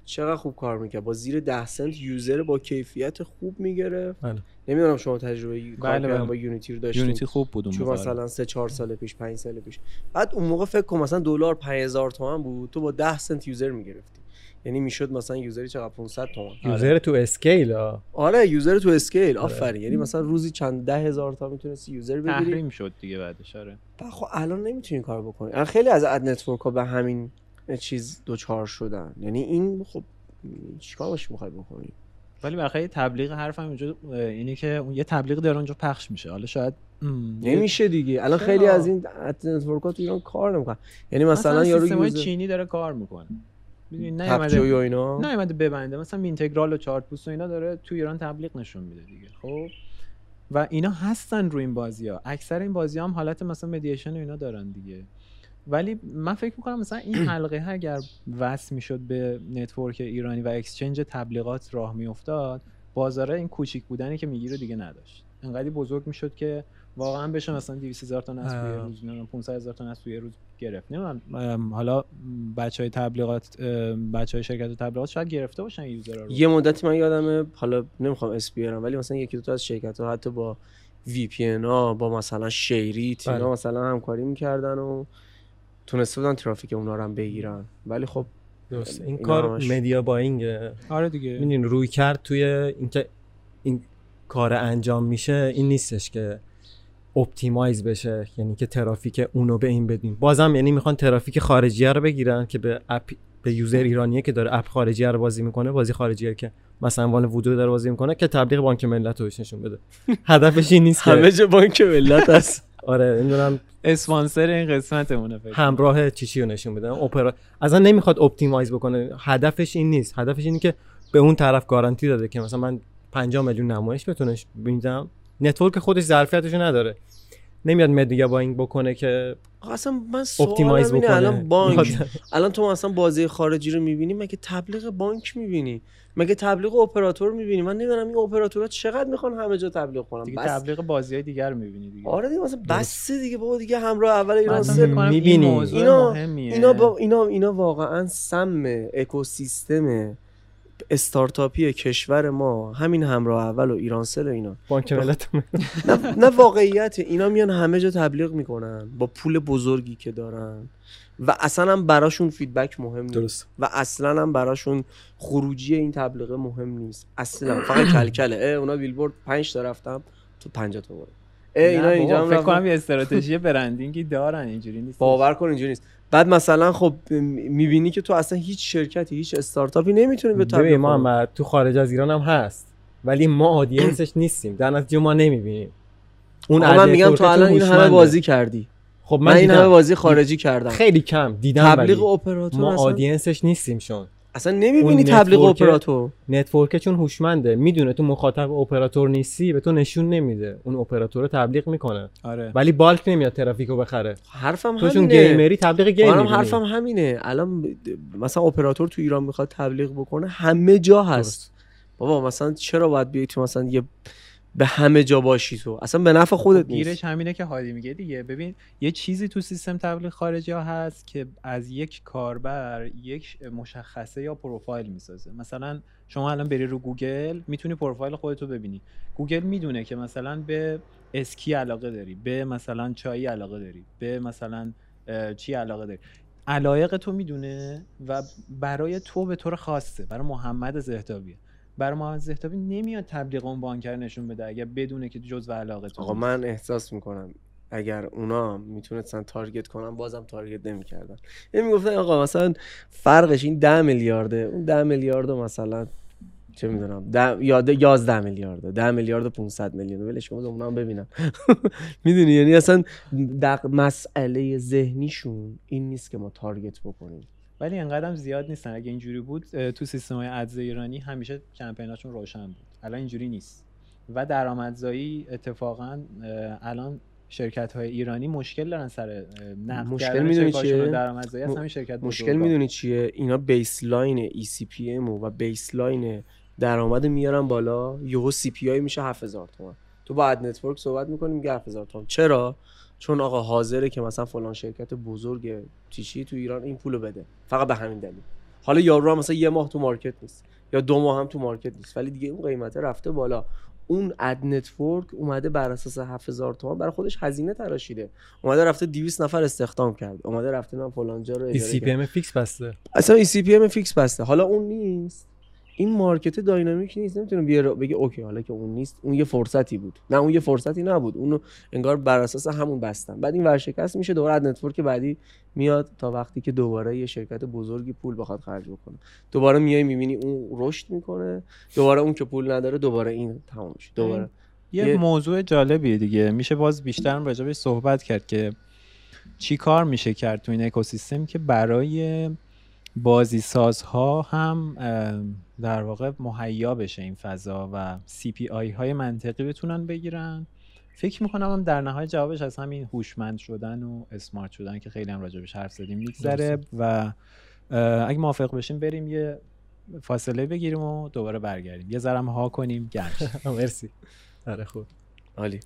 چقدر خوب کار می‌کرد. با زیر 10 سنت user با کیفیت خوب می‌گرفت. بله. نمی‌دونم شما تجربه کار بله، کردن بله. با Unity رو داشتین؟ Unity خوب بود اون چون موقع. مثلا سه چهار سال پیش پنج سال پیش. بعد اون موقع فکر کن مثلا دلار 5000 تومن بود تو با 10 سنت user می‌گرفتی. یعنی می‌شد مثلا user ی چقدر 500 تومن. user تو scale ها آره user تو scale. آره. آفرین. یعنی مثلا روزی چند ده هزار تا می‌تونستی user بگیری. تحریم شد دیگه بعدش آره. خب الان نمی‌تونی کار بکنی. الان خیلی از ad network ها به همین چیز دچار شدن. یعنی این خب چیکار باش می‌خوای بکنی ولی یه تبلیغ حرفم اینجا اه، اینه که اون یه تبلیغ داره اونجا پخش میشه. حالا شاید نمیشه دیگه. الان؟ خیلی از این ad network ها تو ایران کار نمی‌کنن. یعنی مثلا یارو چینی داره کار می‌کنه. می‌دونی و اینا؟ نیومده ببنده. مثلا Mintegral و Chartboost و اینا داره تو ایران تبلیغ نشون میده دیگه. خب؟ و اینا هستن رو این بازی ها اکثر این بازی هم حالت مثلا مدییشن و اینا دارن دیگه. ولی من فکر می‌کنم مثلا این حلقه ها اگر وصل می‌شد به network ایرانی و exchange تبلیغات راه میافتاد بازاره این کوچیک بودنی که می‌گیره دیگه نداشت انقدر بزرگ می‌شد که واقعا بشه مثلا 200 هزار تا نصب توی. روز نمی‌دونم 500 هزار تا نصب توی روز گرفت نمی‌دونم حالا بچه های تبلیغات بچه های شرکت تبلیغات شاید گرفته باشن user رو یه مدتی من یادمه حالا نمی‌خوام اسم بیارم ولی مثلا یکی دو تا از شرکت ها حتی با VPN ها با مثلا SHAREit اینا بله. مثلا همکاری می‌کردن و تونسته بودن ترافیک اونا رو هم بگیرن. ولی خب درست. این کار همش- media buying ه آره دیگه. می‌دونی رویکرد توی اینکه این کار انجام میشه این نیستش که optimize بشه یعنی که ترافیک اونو به این بدین. بازم یعنی می‌خوان ترافیک خارجیه رو بگیرن که به اپ به user ایرانیه که داره اپ خارجیه رو بازی می‌کنه بازی خارجیه که مثلا وان وودو داره بازی می‌کنه که تبلیغ بانک ملت رو بهش نشون بده. هدفش این نیست همه جا بانک ملت هست. آره نمی‌دونم. اسپانسر این قسمتمونه فکر. همراه چیچی رو نشون بده اپرا اصلا نمی‌خواد optimize بکنه. هدفش این نیست. هدفش اینه که به اون طرف گارانتی داده که مثلا من 5 میلیون نمایش بتونه میدم network خودش ظرفیتش رو نداره. نمیاد media buying بکنه که آقا اصلا من optimize بکنه الان بانک الان تو مثلا بازی خارجی رو می‌بینی مگه تبلیغ بانک می‌بینی؟ مگه تبلیغ اپراتور می‌بینی؟ من نمی‌دونم این اپراتورها چقدر می‌خوان همه جا تبلیغ کنن. دیگه بس. تبلیغ بازی های دیگر رو می‌بینی دیگه. آره دیگه مثلا بس دیگه بابا دیگه همراه اول ایران اصلا این می‌بینی. موضوع اینا- مهمیه. اینا با اینا اینا واقعا سم اکوسیستم استارتاپی کشور ما همین همراه اول و ایرانسل و اینا. بانک ملت نه, نه واقعیت اینا میان همه جا تبلیغ می‌کنن با پول بزرگی که دارن. و اصلا هم براشون فیدبک مهم نیست. درست. و اصلا هم براشون خروجی این تبلیغ مهم نیست. اصلا فقط کلکله. اونا بیلبورد 5 تا رفتم تو 50 تا اه اینا اینجا فکر. کنم یه استراتژی برندینگی دارن اینجوری نیست باور کن اینجوری نیست بعد مثلا خب می‌بینی که تو اصلا هیچ شرکتی هیچ استارتاپی نمی‌تونی به کنی. هم تو خارج از ایران هم هست ولی ما audience ش نیستیم در نتیجه ما نمی‌بینیم اون من میگم تو الان این همه. بازی کردی خب من, من, این همه. بازی خارجی کردم خیلی کم دیدم تبلیغ اپراتور ما audience ش نیستیم شون اصلا نمی‌بینی تبلیغ اپراتور. network چون هوشمنده. می‌دونه تو مخاطب اپراتور نیستی به تو نشون نمیده. اون اپراتور رو تبلیغ می‌کنه. آره. ولی bulk نمیاد ترافیک رو بخره. حرفم تو چون همینه. gamer ی تبلیغ game منم می‌بینی. حرفم همینه. الان مثلا اپراتور تو ایران می‌خواد تبلیغ بکنه همه جا هست. درست. بابا مثلا چرا باید بیای تو مثلا یه به همه جا باشی تو. اصلا به نفع خودت خب گیرش نیست همینه که هادی میگه دیگه. ببین یه چیزی تو سیستم تبلیغ خارجی ها هست که از یک کاربر یک مشخصه یا پروفایل می‌سازه. مثلا شما الان بری رو گوگل می‌تونی پروفایل خودتو ببینی. گوگل می‌دونه که مثلا به اسکی علاقه داری به مثلا چایی علاقه داری به مثلا چی علاقه داری. علایق تو می‌دونه و برای تو به طور خاصه برای محمد زهتابیه برای محمد زهتابی نمیاد تبلیغ اون بانکر نشون بده اگر بدونه که جزء علاقه تو آقا. من احساس می‌کنم اگر اونا می‌تونستن تارگت کنن بازم تارگت نمی‌کردن. یعنی می‌گفتن آقا مثلا فرقش این ده میلیارده اون ده میلیارد مثلا چه می‌دونم ده یاد 11 میلیارده 10 میلیارد و 500 میلیون. ولش کن اونا هم ببینم می‌دونی؟ یعنی اصلا دق مسئله ذهنیشون این نیست که ما تارگت بکنیم. ولی انقدرم زیاد نیستن. اگه اینجوری بود تو سیستم های ادز ایرانی همیشه کمپیناشون روشن بود. الان اینجوری نیست. و درآمدزایی اتفاقا الان شرکت های ایرانی مشکل دارن سر نقد مشکل می‌دونی چیه؟ درآمدزایی. م- همین شرکت مشکل. می‌دونی چیه؟ اینا baseline ECPM و baseline درآمد میارن بالا. یهو CPI میشه 7000 تومان. تو با ad network صحبت می‌کنیم میگه 7000 تومان. چرا؟ چون آقا حاضره که مثلا فلان شرکت بزرگ چیشی تو ایران این پولو بده. فقط به همین دلیل. حالا یارو هم مثلا یه ماه تو market نیست. یا دو ماه هم تو market نیست. ولی دیگه اون قیمته رفته بالا. اون ad network اومده بر اساس 7000 تومان برای خودش هزینه تراشیده. اومده رفته 200 نفر استخدام کرد اومده رفته من فلان جا رو eCPM fix بسته. اصلا eCPM fix بسته. حالا اون نیست. این market dynamic نیست نمی‌تونه بیاره بگه okay حالا که اون نیست اون یه فرصتی بود. نه اون یه فرصتی نبود. اونو انگار بر اساس همون بستن. بعد این ورشکست میشه دوباره ad network بعدی میاد تا وقتی که دوباره یه شرکت بزرگی پول بخواد خرج بکنه. دوباره میای می‌بینی اون رشد می‌کنه دوباره اون که پول نداره دوباره این تمام میشه. دوباره. یه, یه- موضوع جالبیه دیگه. میشه باز بیشتر بهش صحبت کرد که چی کار میشه کرد تو این اکوسیستم که برای بازی سازها هم در واقع مهیا بشه این فضا و CPI های منطقی بتونن بگیرن. فکر می‌کنم هم در نهایت جوابش از همین هوشمند شدن و اسمارت شدن که خیلی هم راجبش حرف زدیم میگذره و اگه موافق بشیم بریم یه فاصله بگیریم و دوباره برگردیم. یه ذرم ها کنیم گرم شه. مرسی. آره خوب. عالی.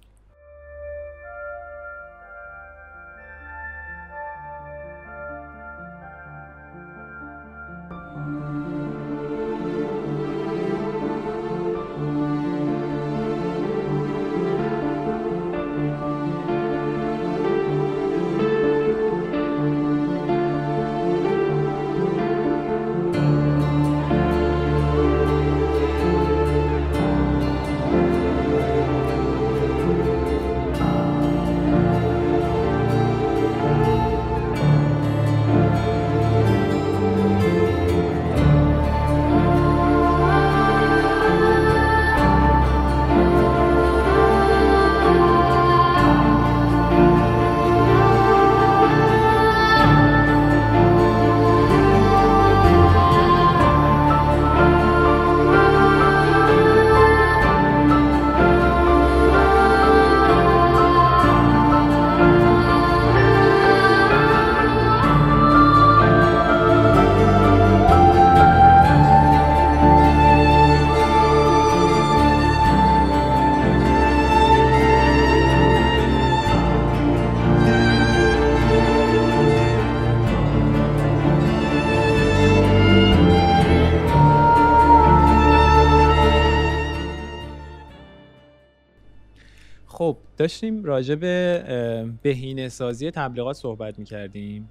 داشتیم راجع به بهینه سازی تبلیغات صحبت می‌کردیم.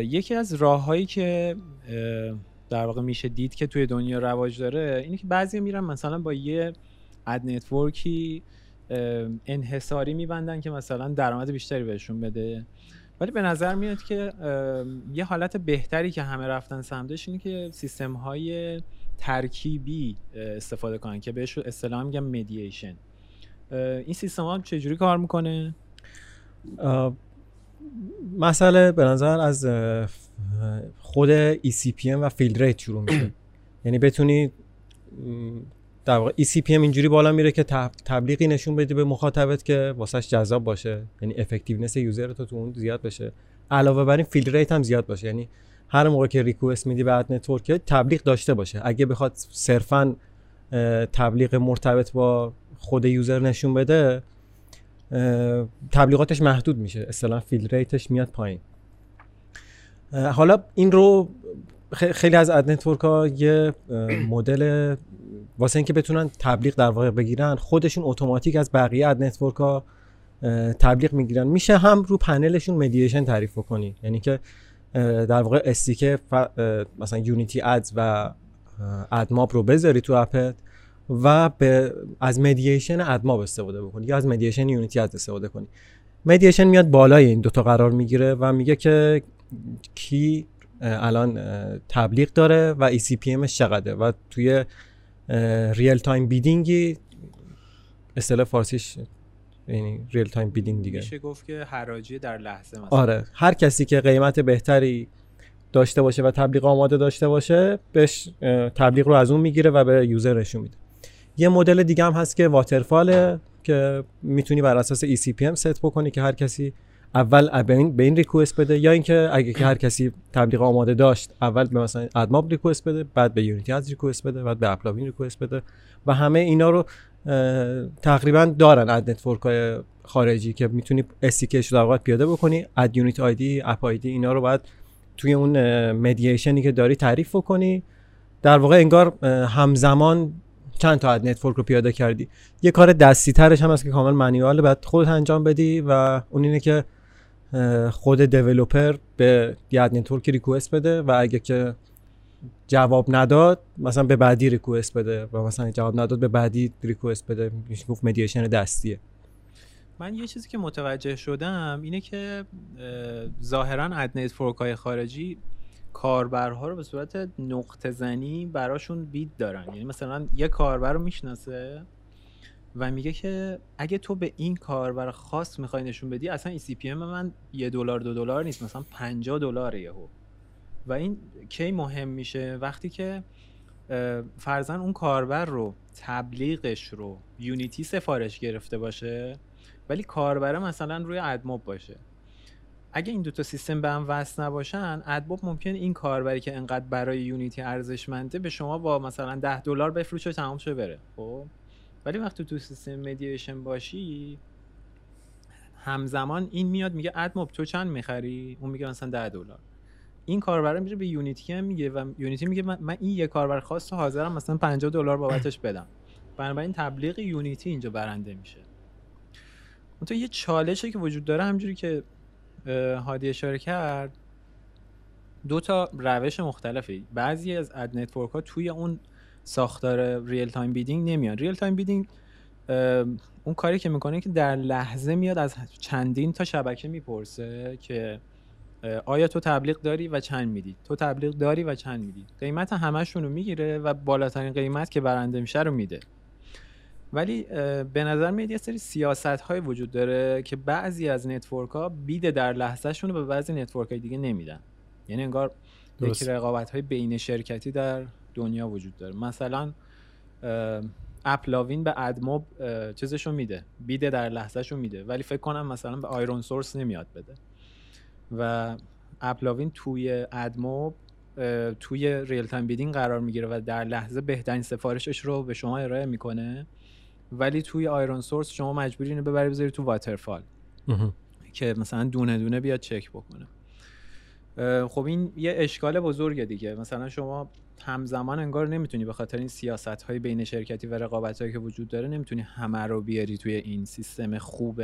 یکی از راههایی که در واقع میشه دید که توی دنیا رواج داره اینه که بعضی میرن مثلا با یه ad network ی انحصاری میبندن که مثلا درآمد بیشتری بهشون بده. ولی به نظر میاد که یه حالت بهتری که همه رفتن سمتش اینه که سیستم های ترکیبی استفاده کنن که بهش اصطلاحا میگن mediation این سیستم ها چجوری کار می‌کنه؟ مسئله به نظر از خود ECPM و fill rate شروع میشه. یعنی بتونی در واقع ECPM اینجوری بالا میره که تب- تبلیغی نشون بدی به مخاطبت که واسش جذاب باشه. یعنی effectiveness user تو تو اون زیاد بشه. علاوه بر این fill rate هم زیاد باشه. یعنی هر موقع که request میدی به ad network تبلیغ داشته باشه. اگه بخواد صرفا تبلیغ مرتبط با خود user نشون بده تبلیغاتش محدود میشه. اصلا fill rate ش میاد پایین. حالا این رو خیلی از ad network ها یه مدل واسه اینکه بتونن تبلیغ در واقع بگیرن خودشون اتوماتیک از بقیه ad network ها تبلیغ می‌گیرن. میشه هم رو پنلشون mediation تعریف کنی یعنی که در واقع SDK مثلا Unity Ads و AdMob رو بذاری تو app ت. و به از mediation AdMob استفاده بکنی یا از mediation Unity Ads استفاده کنی. mediation میاد بالای این دوتا قرار می‌گیره و میگه که کی الان تبلیغ داره و eCPM ش چقدره و توی real time bidding ی اصطلاح فارسیش یعنی real time bidding دیگه. میشه گفت که حراجی در لحظه مثلا. آره. هر کسی که قیمت بهتری داشته باشه و تبلیغ آماده داشته باشه بهش تبلیغ رو از اون می‌گیره و به user نشون میده. یه مدل دیگه هم هست که waterfall ه که می‌تونی بر اساس ECPM set بکنی که هر کسی اول به این, request بده یا اینکه اگه که هر کسی تبلیغ آماده داشت اول به مثلا AdMob request بده بعد به Unity Ads request بده بعد به AppLovin request بده و همه اینا رو تقریبا دارن ad network های خارجی که می‌تونی SDK ش رو در پیاده بکنی ad unit ID app ID اینا رو باید توی اون mediation ی که داری تعریف بکنی. در واقع انگار همزمان چند تا ad network رو پیاده کردی. یه کار دستی ترش هم هست که کامل manual باید خودت انجام بدی و اون اینه که خود developer به ad network request بده و اگه که جواب نداد مثلا به بعدی request بده و مثلا جواب نداد به بعدی request بده. میشه گفت mediation دستیه. من یه چیزی که متوجه شدم اینه که ظاهرا ad network های خارجی کاربرها رو به صورت نقطه زنی براشون bid دارن. یعنی مثلا یه کاربر رو می‌شناسه و میگه که اگه تو به این کاربر خاص می‌خوای نشون بدی اصلا eCPM من یه دلار دو دلار نیست مثلا 50 دلار یهو. و این کی مهم میشه؟ وقتی که فرضا اون کاربر رو تبلیغش رو Unity سفارش گرفته باشه ولی کاربر مثلا روی ادموب باشه. اگه این دوتا سیستم به هم وصل نباشن ادموب ممکن این کاربری که انقدر برای یونیتی ارزشمنده به شما با مثلا 10 دلار بفروشه تمام شه بره. خب؟ ولی وقتی تو سیستم مدییشن باشی همزمان این میاد میگه ادموب تو چند می‌خری؟ اون میگه مثلا 10 دلار. این کاربر میره به یونیتی هم میگه و یونیتی میگه من, این یه کاربر خاص رو حاضرم مثلا 50 دلار بابتش بدم. بنابراین تبلیغ Unity اینجا برنده میشه. اون تو یه چالشه که وجود داره همونجوری که هادی اشاره کرد دو تا روش مختلفه بعضی از ad network ها توی اون ساختار real time bidding نمیان. real time bidding اون کاری که می‌کنه که در لحظه میاد از چندین تا شبکه می‌پرسه که آیا تو تبلیغ داری و چند میدی؟ تو تبلیغ داری و چند میدی؟ قیمت همشون رو می‌گیره و بالاترین قیمت که برنده میشه رو میده. ولی به نظر میاد یه سری سیاست های وجود داره که بعضی از network ها bid در لحظه رو به بعضی network های دیگه نمیدن. یعنی انگار یک رقابت های بین شرکتی در دنیا وجود داره. مثلا اپلاوین به ادموب چیزشو میده bid در لحظهشو میده ولی فکر کنم مثلا به آیرون سورس نمیاد بده. و اپلاوین توی ادموب توی real time bidding قرار می‌گیره و در لحظه بهترین سفارشش رو به شما ارائه می‌کنه. ولی توی آیرون سورس شما مجبوری اینو ببری بذاری تو waterfall که مثلا دونه دونه بیاد چک بکنه. خب این یه اشکال بزرگه دیگه. مثلا شما همزمان انگار نمی‌تونی به خاطر این سیاست های بین شرکتی و رقابت هایی که وجود داره نمی‌تونی همه رو بیاری توی این سیستم خوب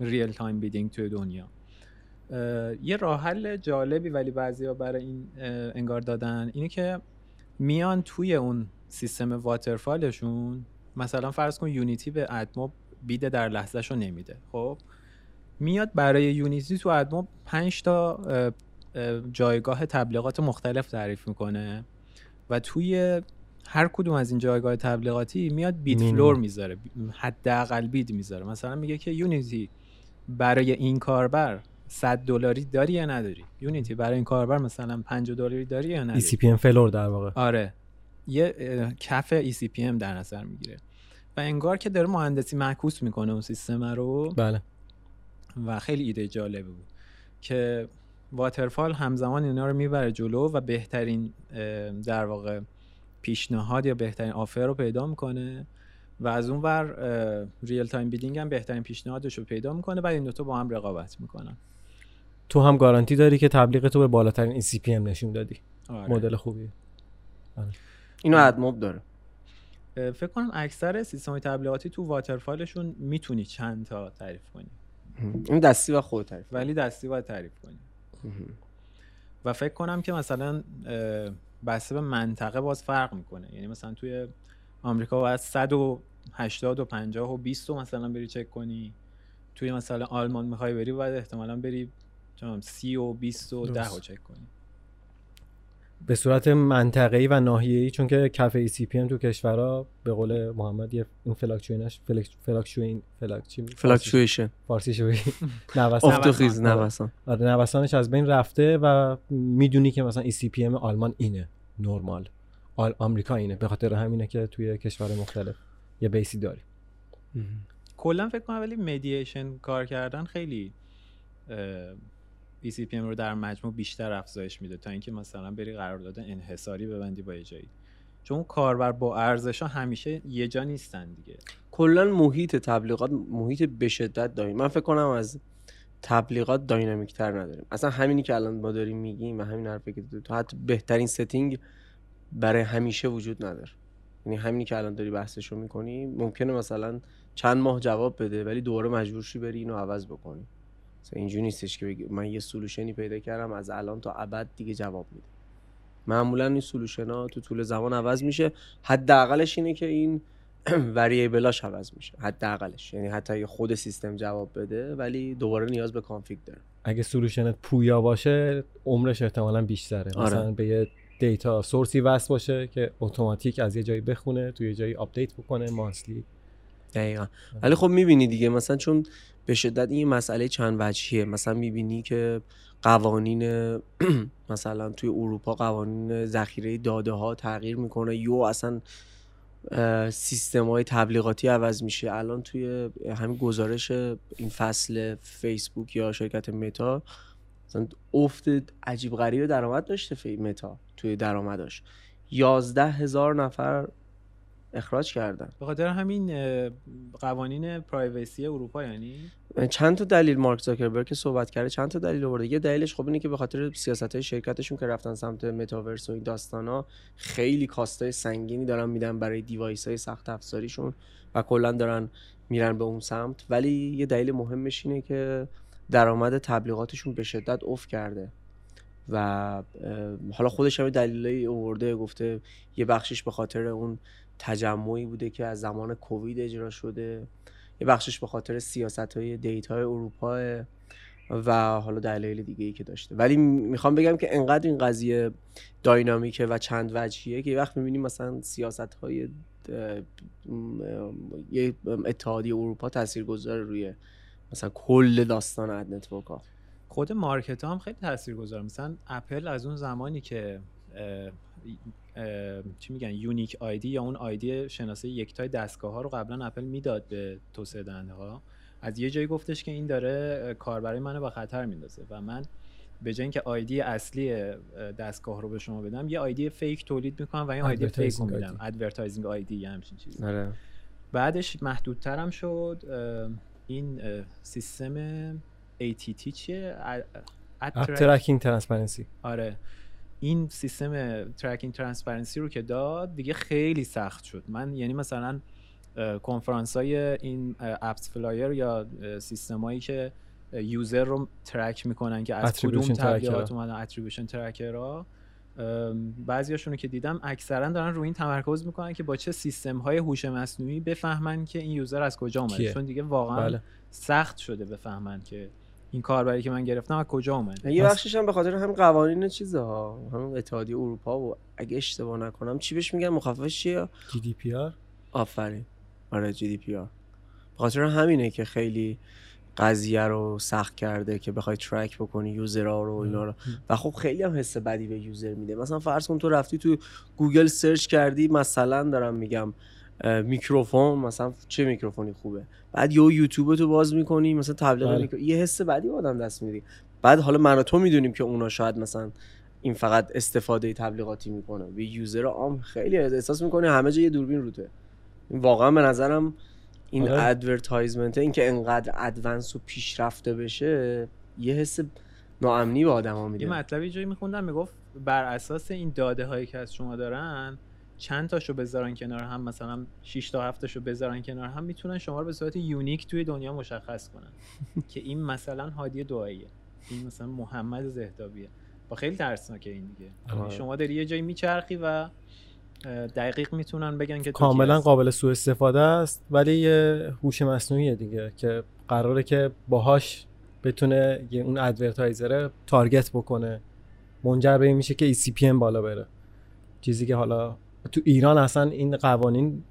real time bidding توی دنیا. یه راه حل جالبی ولی بعضیا برای این انگار دادن اینه که میان توی اون سیستم واترفالشون مثلا فرض کن یونیتی به ادموب بیده در لحظهشو نمیده خب؟ میاد برای یونیتی تو ادموب 5 تا جایگاه تبلیغات مختلف تعریف می‌کنه و توی هر کدوم از این جایگاه تبلیغاتی میاد بیت فلور می‌ذاره حداقل بید می‌ذاره. مثلا میگه که یونیتی برای این کاربر 100 دلاری داری یا نداری؟ یونیتی برای این کاربر مثلا 50 دلاری داری یا نداری؟ ECPM floor در واقع. آره. یه کف ECPM در نظر می‌گیره. و انگار که داره مهندسی معکوس می‌کنه اون سیستم رو. بله. و خیلی ایده جالبه بود که waterfall همزمان اینا رو می‌بره جلو و بهترین در واقع پیشنهاد یا بهترین offer رو پیدا می‌کنه و از اون ور real time bidding هم بهترین پیشنهادش رو پیدا می‌کنه و این دوتا با هم رقابت می‌کنن. تو هم گارانتی داری که تبلیغ تو به بالاترین ECPM نشون دادی. آره. مدل خوبی اینو ادموب داره. فکر کنم اکثر سیستم های تبلیغاتی تو واترفالشون می‌تونی چند تا تعریف کنی. این دستی و خود تعریف ولی دستی باید تعریف کنی. و فکر کنم که مثلا بسته به منطقه باز فرق می‌کنه. یعنی مثلا توی آمریکا باید 180 و 50 و 20 رو مثلا بری چک کنی. توی مثلا آلمان می‌خوای بری باید احتمالا بری چه می‌دونم 30 و 20 و 10 رو. چک کنی. به صورت منطقه‌ای و ناحیه‌ای چون که کف ECPM تو کشورها به قول محمد یه این fluctuation fluctuation فلاک چی می- fluctuation فارسی شو بگی نوسان. آره. نوسان. آره نوسانش از بین رفته و می‌دونی که مثلا ECPM آلمان اینه نرمال. آل آمریکا اینه به خاطر همینه که توی کشور مختلف یه base ی داری. کلا فکر کنم ولی mediation کار کردن خیلی ECPM رو در مجموع بیشتر افزایش میده تا اینکه مثلا بری قرارداد انحصاری ببندی با یه جایی. چون کاربر با ارزش ها همیشه یه جا نیستن دیگه. کلا محیط تبلیغات محیط به شدت dynamic. من فکر کنم از تبلیغات dynamic تر نداریم. اصلا همینی که الان ما داریم میگیم و همین حرفی که تو حتی بهترین setting برای همیشه وجود نداره. یعنی همینی که الان داری بحثش رو می‌کنی ممکنه مثلا چند ماه جواب بده ولی دوباره مجبور شی بری اینو عوض بکنی. اینجوری نیستش که بگی من یه solution ی پیدا کردم از الان تا ابد دیگه جواب میده معمولا این solution ها تو طول زمان عوض میشه. حداقلش اینه که این variable اش عوض میشه. حداقلش. یعنی حتی اگه خود سیستم جواب بده ولی دوباره نیاز به config داره. اگه solution ت پویا باشه عمرش احتمالا بیشتره. آره. مثلا به یه data source ی وصل باشه که اتوماتیک از یه جایی بخونه توی یه جایی update بکنه monthly دقیقا. ولی خب می‌بینی دیگه مثلا چون به شدت این مسئله چند وجهیه. مثلا می‌بینی که قوانین مثلا توی اروپا قوانین ذخیره داده ها تغییر می‌کنه. یهو اصلا سیستم های تبلیغاتی عوض میشه. الان توی همین گزارش این فصل فیسبوک یا شرکت متا مثلا افت عجیب غریب درآمد داشته فی متا توی درآمداش. یازده هزار نفر اخراج کردن. به خاطر همین قوانین privacy اروپا یعنی؟ چند تا دلیل مارک زاکربرگ که صحبت کرده چند تا دلیل آورده. یه دلیلش خب اینه که به خاطر سیاست های شرکتشون که رفتن سمت متاورس و این داستانا خیلی cost ای سنگینی دارن میدن برای device های سخت افزاریشون و کلا دارن میرن به اون سمت. ولی یه دلیل مهمش اینه که درآمد تبلیغاتشون به شدت افت کرده و حالا خودش هم دلیلی آورده گفته یه بخشش به خاطر اون تجمعی بوده که از زمان کووید اجرا شده. یه بخشش به خاطر سیاست های دیتا های اروپا و حالا دلایل دیگه ای که داشته. ولی می‌خوام بگم که انقدر این قضیه داینامیکه و چند وجهیه که یه وقت می‌بینیم مثلا سیاست های یه اتحادیه اروپا تاثیرگذار روی مثلا کل داستان ad network ها خود market هم خیلی تاثیرگذار. مثلا اپل از اون زمانی که چی میگن unique ID یا اون ID شناسه یکتای دستگاه ها رو قبلا اپل می‌داد به توسعه دهنده ها از یه جایی گفتش که این داره اه، کاربرای منو به خطر میندازه و من به جای اینکه ID اصلی اه، دستگاه رو به شما بدم یه ID fake تولید می‌کنم و این ID fake رو میدم. advertising ID یا همچین چیزی. آره. بعدش محدودترم شد این سیستم ATT چیه؟ ا- app اترک- tracking transparency آره. این سیستم tracking transparency رو که داد دیگه خیلی سخت شد من یعنی مثلا کنفرانس های این اپس فلایر یا سیستم هایی که user رو track می‌کنن که از کدوم تبلیغات. اومدن attribution tracker ها بعضیاشون رو که دیدم اکثرا دارن روی این تمرکز می‌کنن که با چه سیستم های هوش مصنوعی بفهمن که این user از کجا اومده؟ چون دیگه واقعا بله سخت شده بفهمن که این کاربری که من گرفتم از کجا اومده یه بخشش هم به خاطر هم قوانین چیزها همون اتحادیه اروپا و اگه اشتباه نکنم چی بهش میگن؟ مخففش چیه؟ GDPR؟ آفرین. آره GDPR. به خاطر همینه که خیلی قضیه رو سخت کرده که بخوای track بکنی user ها رو اینا رو. و خب خیلی هم حس بدی به user میده. مثلا فرض کن تو رفتی تو گوگل search کردی مثلا دارم میگم میکروفون مثلا چه میکروفونی خوبه؟ بعد یه یوتیوب تو باز می‌کنی مثلا تبلیغ بله. میکرو... یه حس بدی به آدم دست میدی. بعد حالا من و تو می‌دونیم که اونا شاید مثلا این فقط استفاده تبلیغاتی می‌کنه. به user عام خیلی احساس می‌کنه همه جا یه دوربین روته. واقعا به نظرم این. advertisement این که انقدر advanced و پیشرفته بشه یه حس ناامنی به آدما یه میده مطلبی جایی میخوندم می‌گفت بر اساس این داده هایی که از شما دارن چند تاشو بذارن کنار هم مثلا 6 تا 7 تاشو بذارن کنار هم می‌تونن شما رو به صورت یونیک توی دنیا مشخص کنن. که این مثلا هادی دعاییه. این مثلا محمد زهدابیه با خیلی ترسناکه این دیگه. یعنی آره. شما داری یه جایی میچرخی و دقیق می‌تونن بگن که کاملا. قابل سوء استفاده است ولی یه هوش مصنوعیه دیگه که قراره که باهاش بتونه یه اون advertiser target بکنه. منجر به این میشه که ECPM بالا بره. چیزی که حالا تو ایران اصلا این قوانین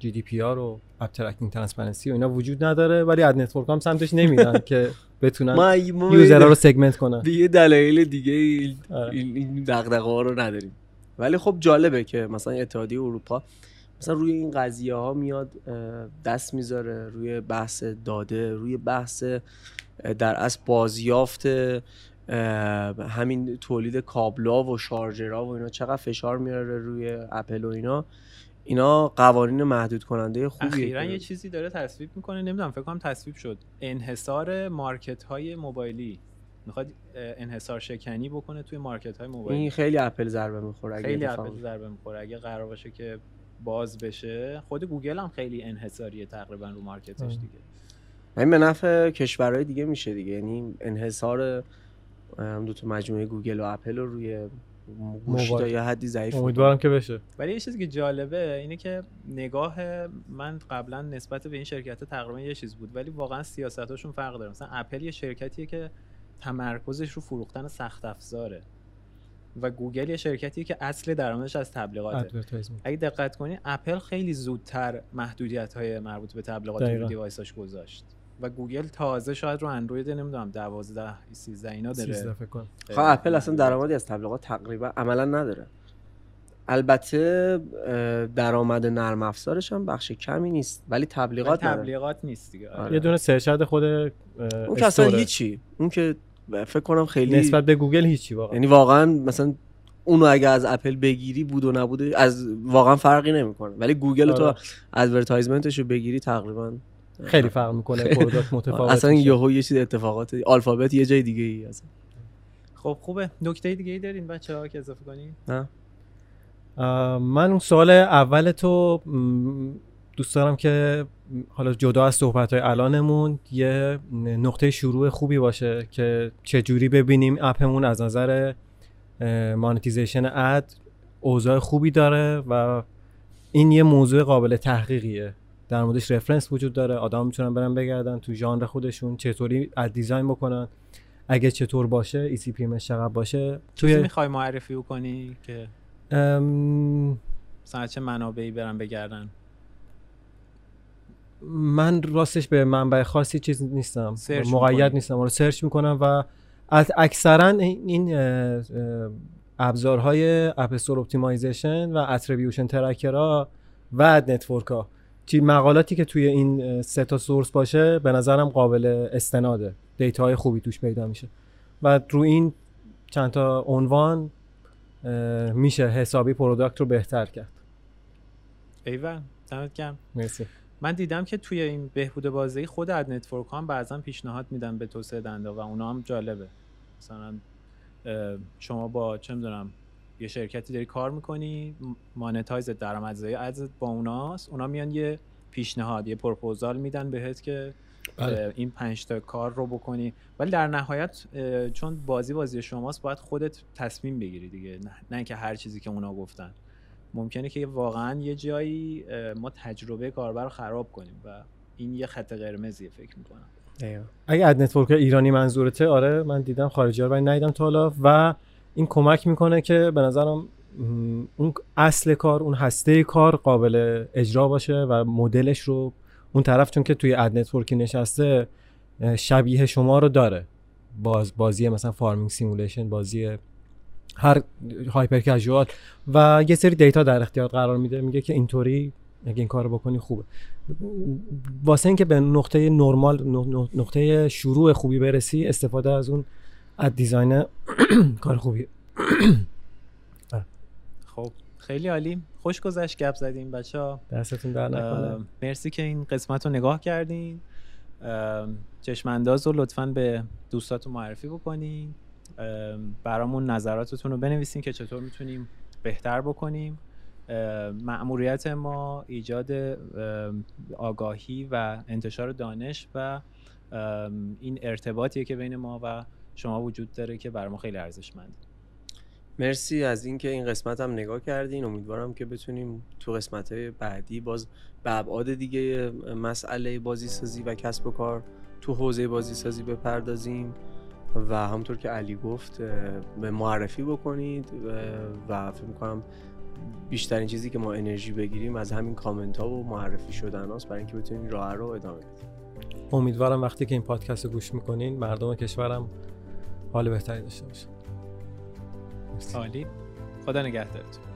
GDPR و App Tracking Transparency و اینا وجود نداره ولی ad network هم سمتش نمیرن که بتونن user ها رو segment کنن به یه دلایل دیگه این آره. دغدغه ها رو نداریم ولی خب جالبه که مثلا اتحادیه اروپا مثلا روی این قضیه ها میاد دست می‌ذاره روی بحث داده روی بحث در اصل بازیافت همین تولید کابلا و شارژرها و اینا چقدر فشار میاره روی اپل و اینا. اینا قوانین محدود کننده خوبیه اخیرا یه چیزی داره تصویب می‌کنه نمی‌دونم فکر کنم تصویب شد. انحصار مارکت های موبایلی. می‌خواد انحصار شکنی بکنه توی مارکت های موبایلی. این خیلی اپل ضربه می‌خوره خیلی اپل ضربه می‌خوره. اگه قرار باشه که باز بشه خود گوگل هم خیلی انحصاریه تقریبا رو market ش. دیگه. این به نفع کشورهای دیگه میشه دیگه. یعنی انحصار دو تا مجموعه گوگل و اپل رو روی گوشی تا موبایل. یه حدی ضعیف امیدوارم که بشه. ولی یه چیزی که جالبه اینه که نگاه من قبلا نسبت به این شرکت تقریبا یه چیز بود ولی واقعا سیاستاشون فرق داره. مثلا اپل یه شرکتیه که تمرکزش رو فروختن سخت افزاره و گوگل یه شرکتیه که اصل درآمدش از تبلیغاته. اگه دقت کنی اپل خیلی زودتر محدودیت های مربوط به تبلیغات رو. device اش گذاشت. و گوگل تازه شاید رو اندروید نمی‌دونم 12 13 اینا داره 13 فکر کنم خب اپل اصلا درآمدی از تبلیغات تقریبا عملا نداره البته درآمد نرم افزارش هم بخش کمی نیست ولی ولی تبلیغات تبلیغات نیست دیگه آره. آره. یه دونه search خود اون که اصلا. هیچی اون که فکر کنم خیلی نسبت به گوگل هیچی واقعا یعنی واقعا مثلا اونو اگه از اپل بگیری بود و نبوده از واقعا فرقی نمی‌کنه ولی گوگل رو تو آره. advertisement ش رو بگیری تقریبا خیلی فرق می‌کنه product متفاوت اصلا. یهو یه چیز اتفاقات آلفابت یه جای دیگه ای اصلا خب خوبه. نکته دیگه ای دارین بچه ها که اضافه کنین؟ نه. من اون سوال اول تو دوست دارم که حالا جدا از صحبت های الانمون یه نقطه شروع خوبی باشه که چجوری ببینیم app مون از نظر monetization ad اوضاع خوبی داره و این یه موضوع قابل تحقیقیه. در موردش reference وجود داره. آدم می‌تونن برن بگردن تو ژانر خودشون چطوری ad design بکنن. اگه چطور باشه ای سی پی چقدر باشه. چیزی توی می‌خوای معرفی کنی که ام، مثلا چه منابعی برن بگردن؟ من راستش به منبع خاصی چیز نیستم. مقید؟ نیستم. رو search می‌کنم و از اکثرا این ابزارهای App Store Optimization و attribution tracker ها و network ها چی مقالاتی که توی این سه تا source باشه به نظرم قابل استناده. data های خوبی توش پیدا میشه. و رو این چند تا عنوان میشه حسابی product رو بهتر کرد. ایول دمت گرم. مرسی. من دیدم که توی این بهبود بازی خود ad network هم بعضا پیشنهاد میدن به توسعه دنده و اونا هم جالبه. مثلا شما با چه می‌دونم یه شرکتی داری کار می‌کنی مانتایز درآمدزایی ادز با اوناست. اونا میان یه پیشنهاد یه پروپوزال میدن بهت که بله. این پنج تا کار رو بکنی. ولی در نهایت چون بازی بازی شماست باید خودت تصمیم بگیری دیگه. نه, نه اینکه هر چیزی که اونا گفتن. ممکنه که واقعا یه جایی ما تجربه کاربر رو خراب کنیم و این یه خط قرمزیه فکر می‌کنم. اگه ad network ایرانی منظورته آره من دیدم خارجی ها رو ولی ندیدم تا حالا. و این کمک می‌کنه که به نظرم اون اصل کار اون هسته کار قابل اجرا باشه و مدلش رو اون طرف چون که توی ad network ی نشسته شبیه شما رو داره. باز بازی مثلا farming simulation بازی هر hyper casual و یه سری data در اختیار قرار میده. میگه که اینطوری اگه این کارو بکنی خوبه. واسه اینکه به نقطه نرمال نقطه شروع خوبی برسی استفاده از اون از دیزاین کار خوبی. خب خیلی عالی. خوش گذشت گپ زدیم بچه ها دستتون در نکنه. مرسی که این قسمت رو نگاه کردین. چشمانداز رو لطفا به دوستاتون معرفی بکنین. برامون نظراتتون رو بنویسین که چطور می‌تونیم بهتر بکنیم. مأموریت ما ایجاد آگاهی و انتشار دانش و این ارتباطیه که بین ما و شما وجود داره که بر ما خیلی ارزشمند. مرسی از اینکه این قسمت هم نگاه کردین. امیدوارم که بتونیم تو قسمت بعدی باز به ابعاد دیگه مسئله بازی سازی و کسب و کار تو حوزه بازی سازی بپردازیم. و همطور که علی گفت به معرفی بکنید. و فکر می‌کنم بیشترین چیزی که ما انرژی بگیریم از همین کامنت ها و معرفی شدن هاست برای اینکه بتونیم راه رو ادامه بدیم امیدوارم وقتی که این پادکست رو گوش می‌کنین مردم کشورم حال بهتری داشته باشن عالی. خدا نگهدارتون.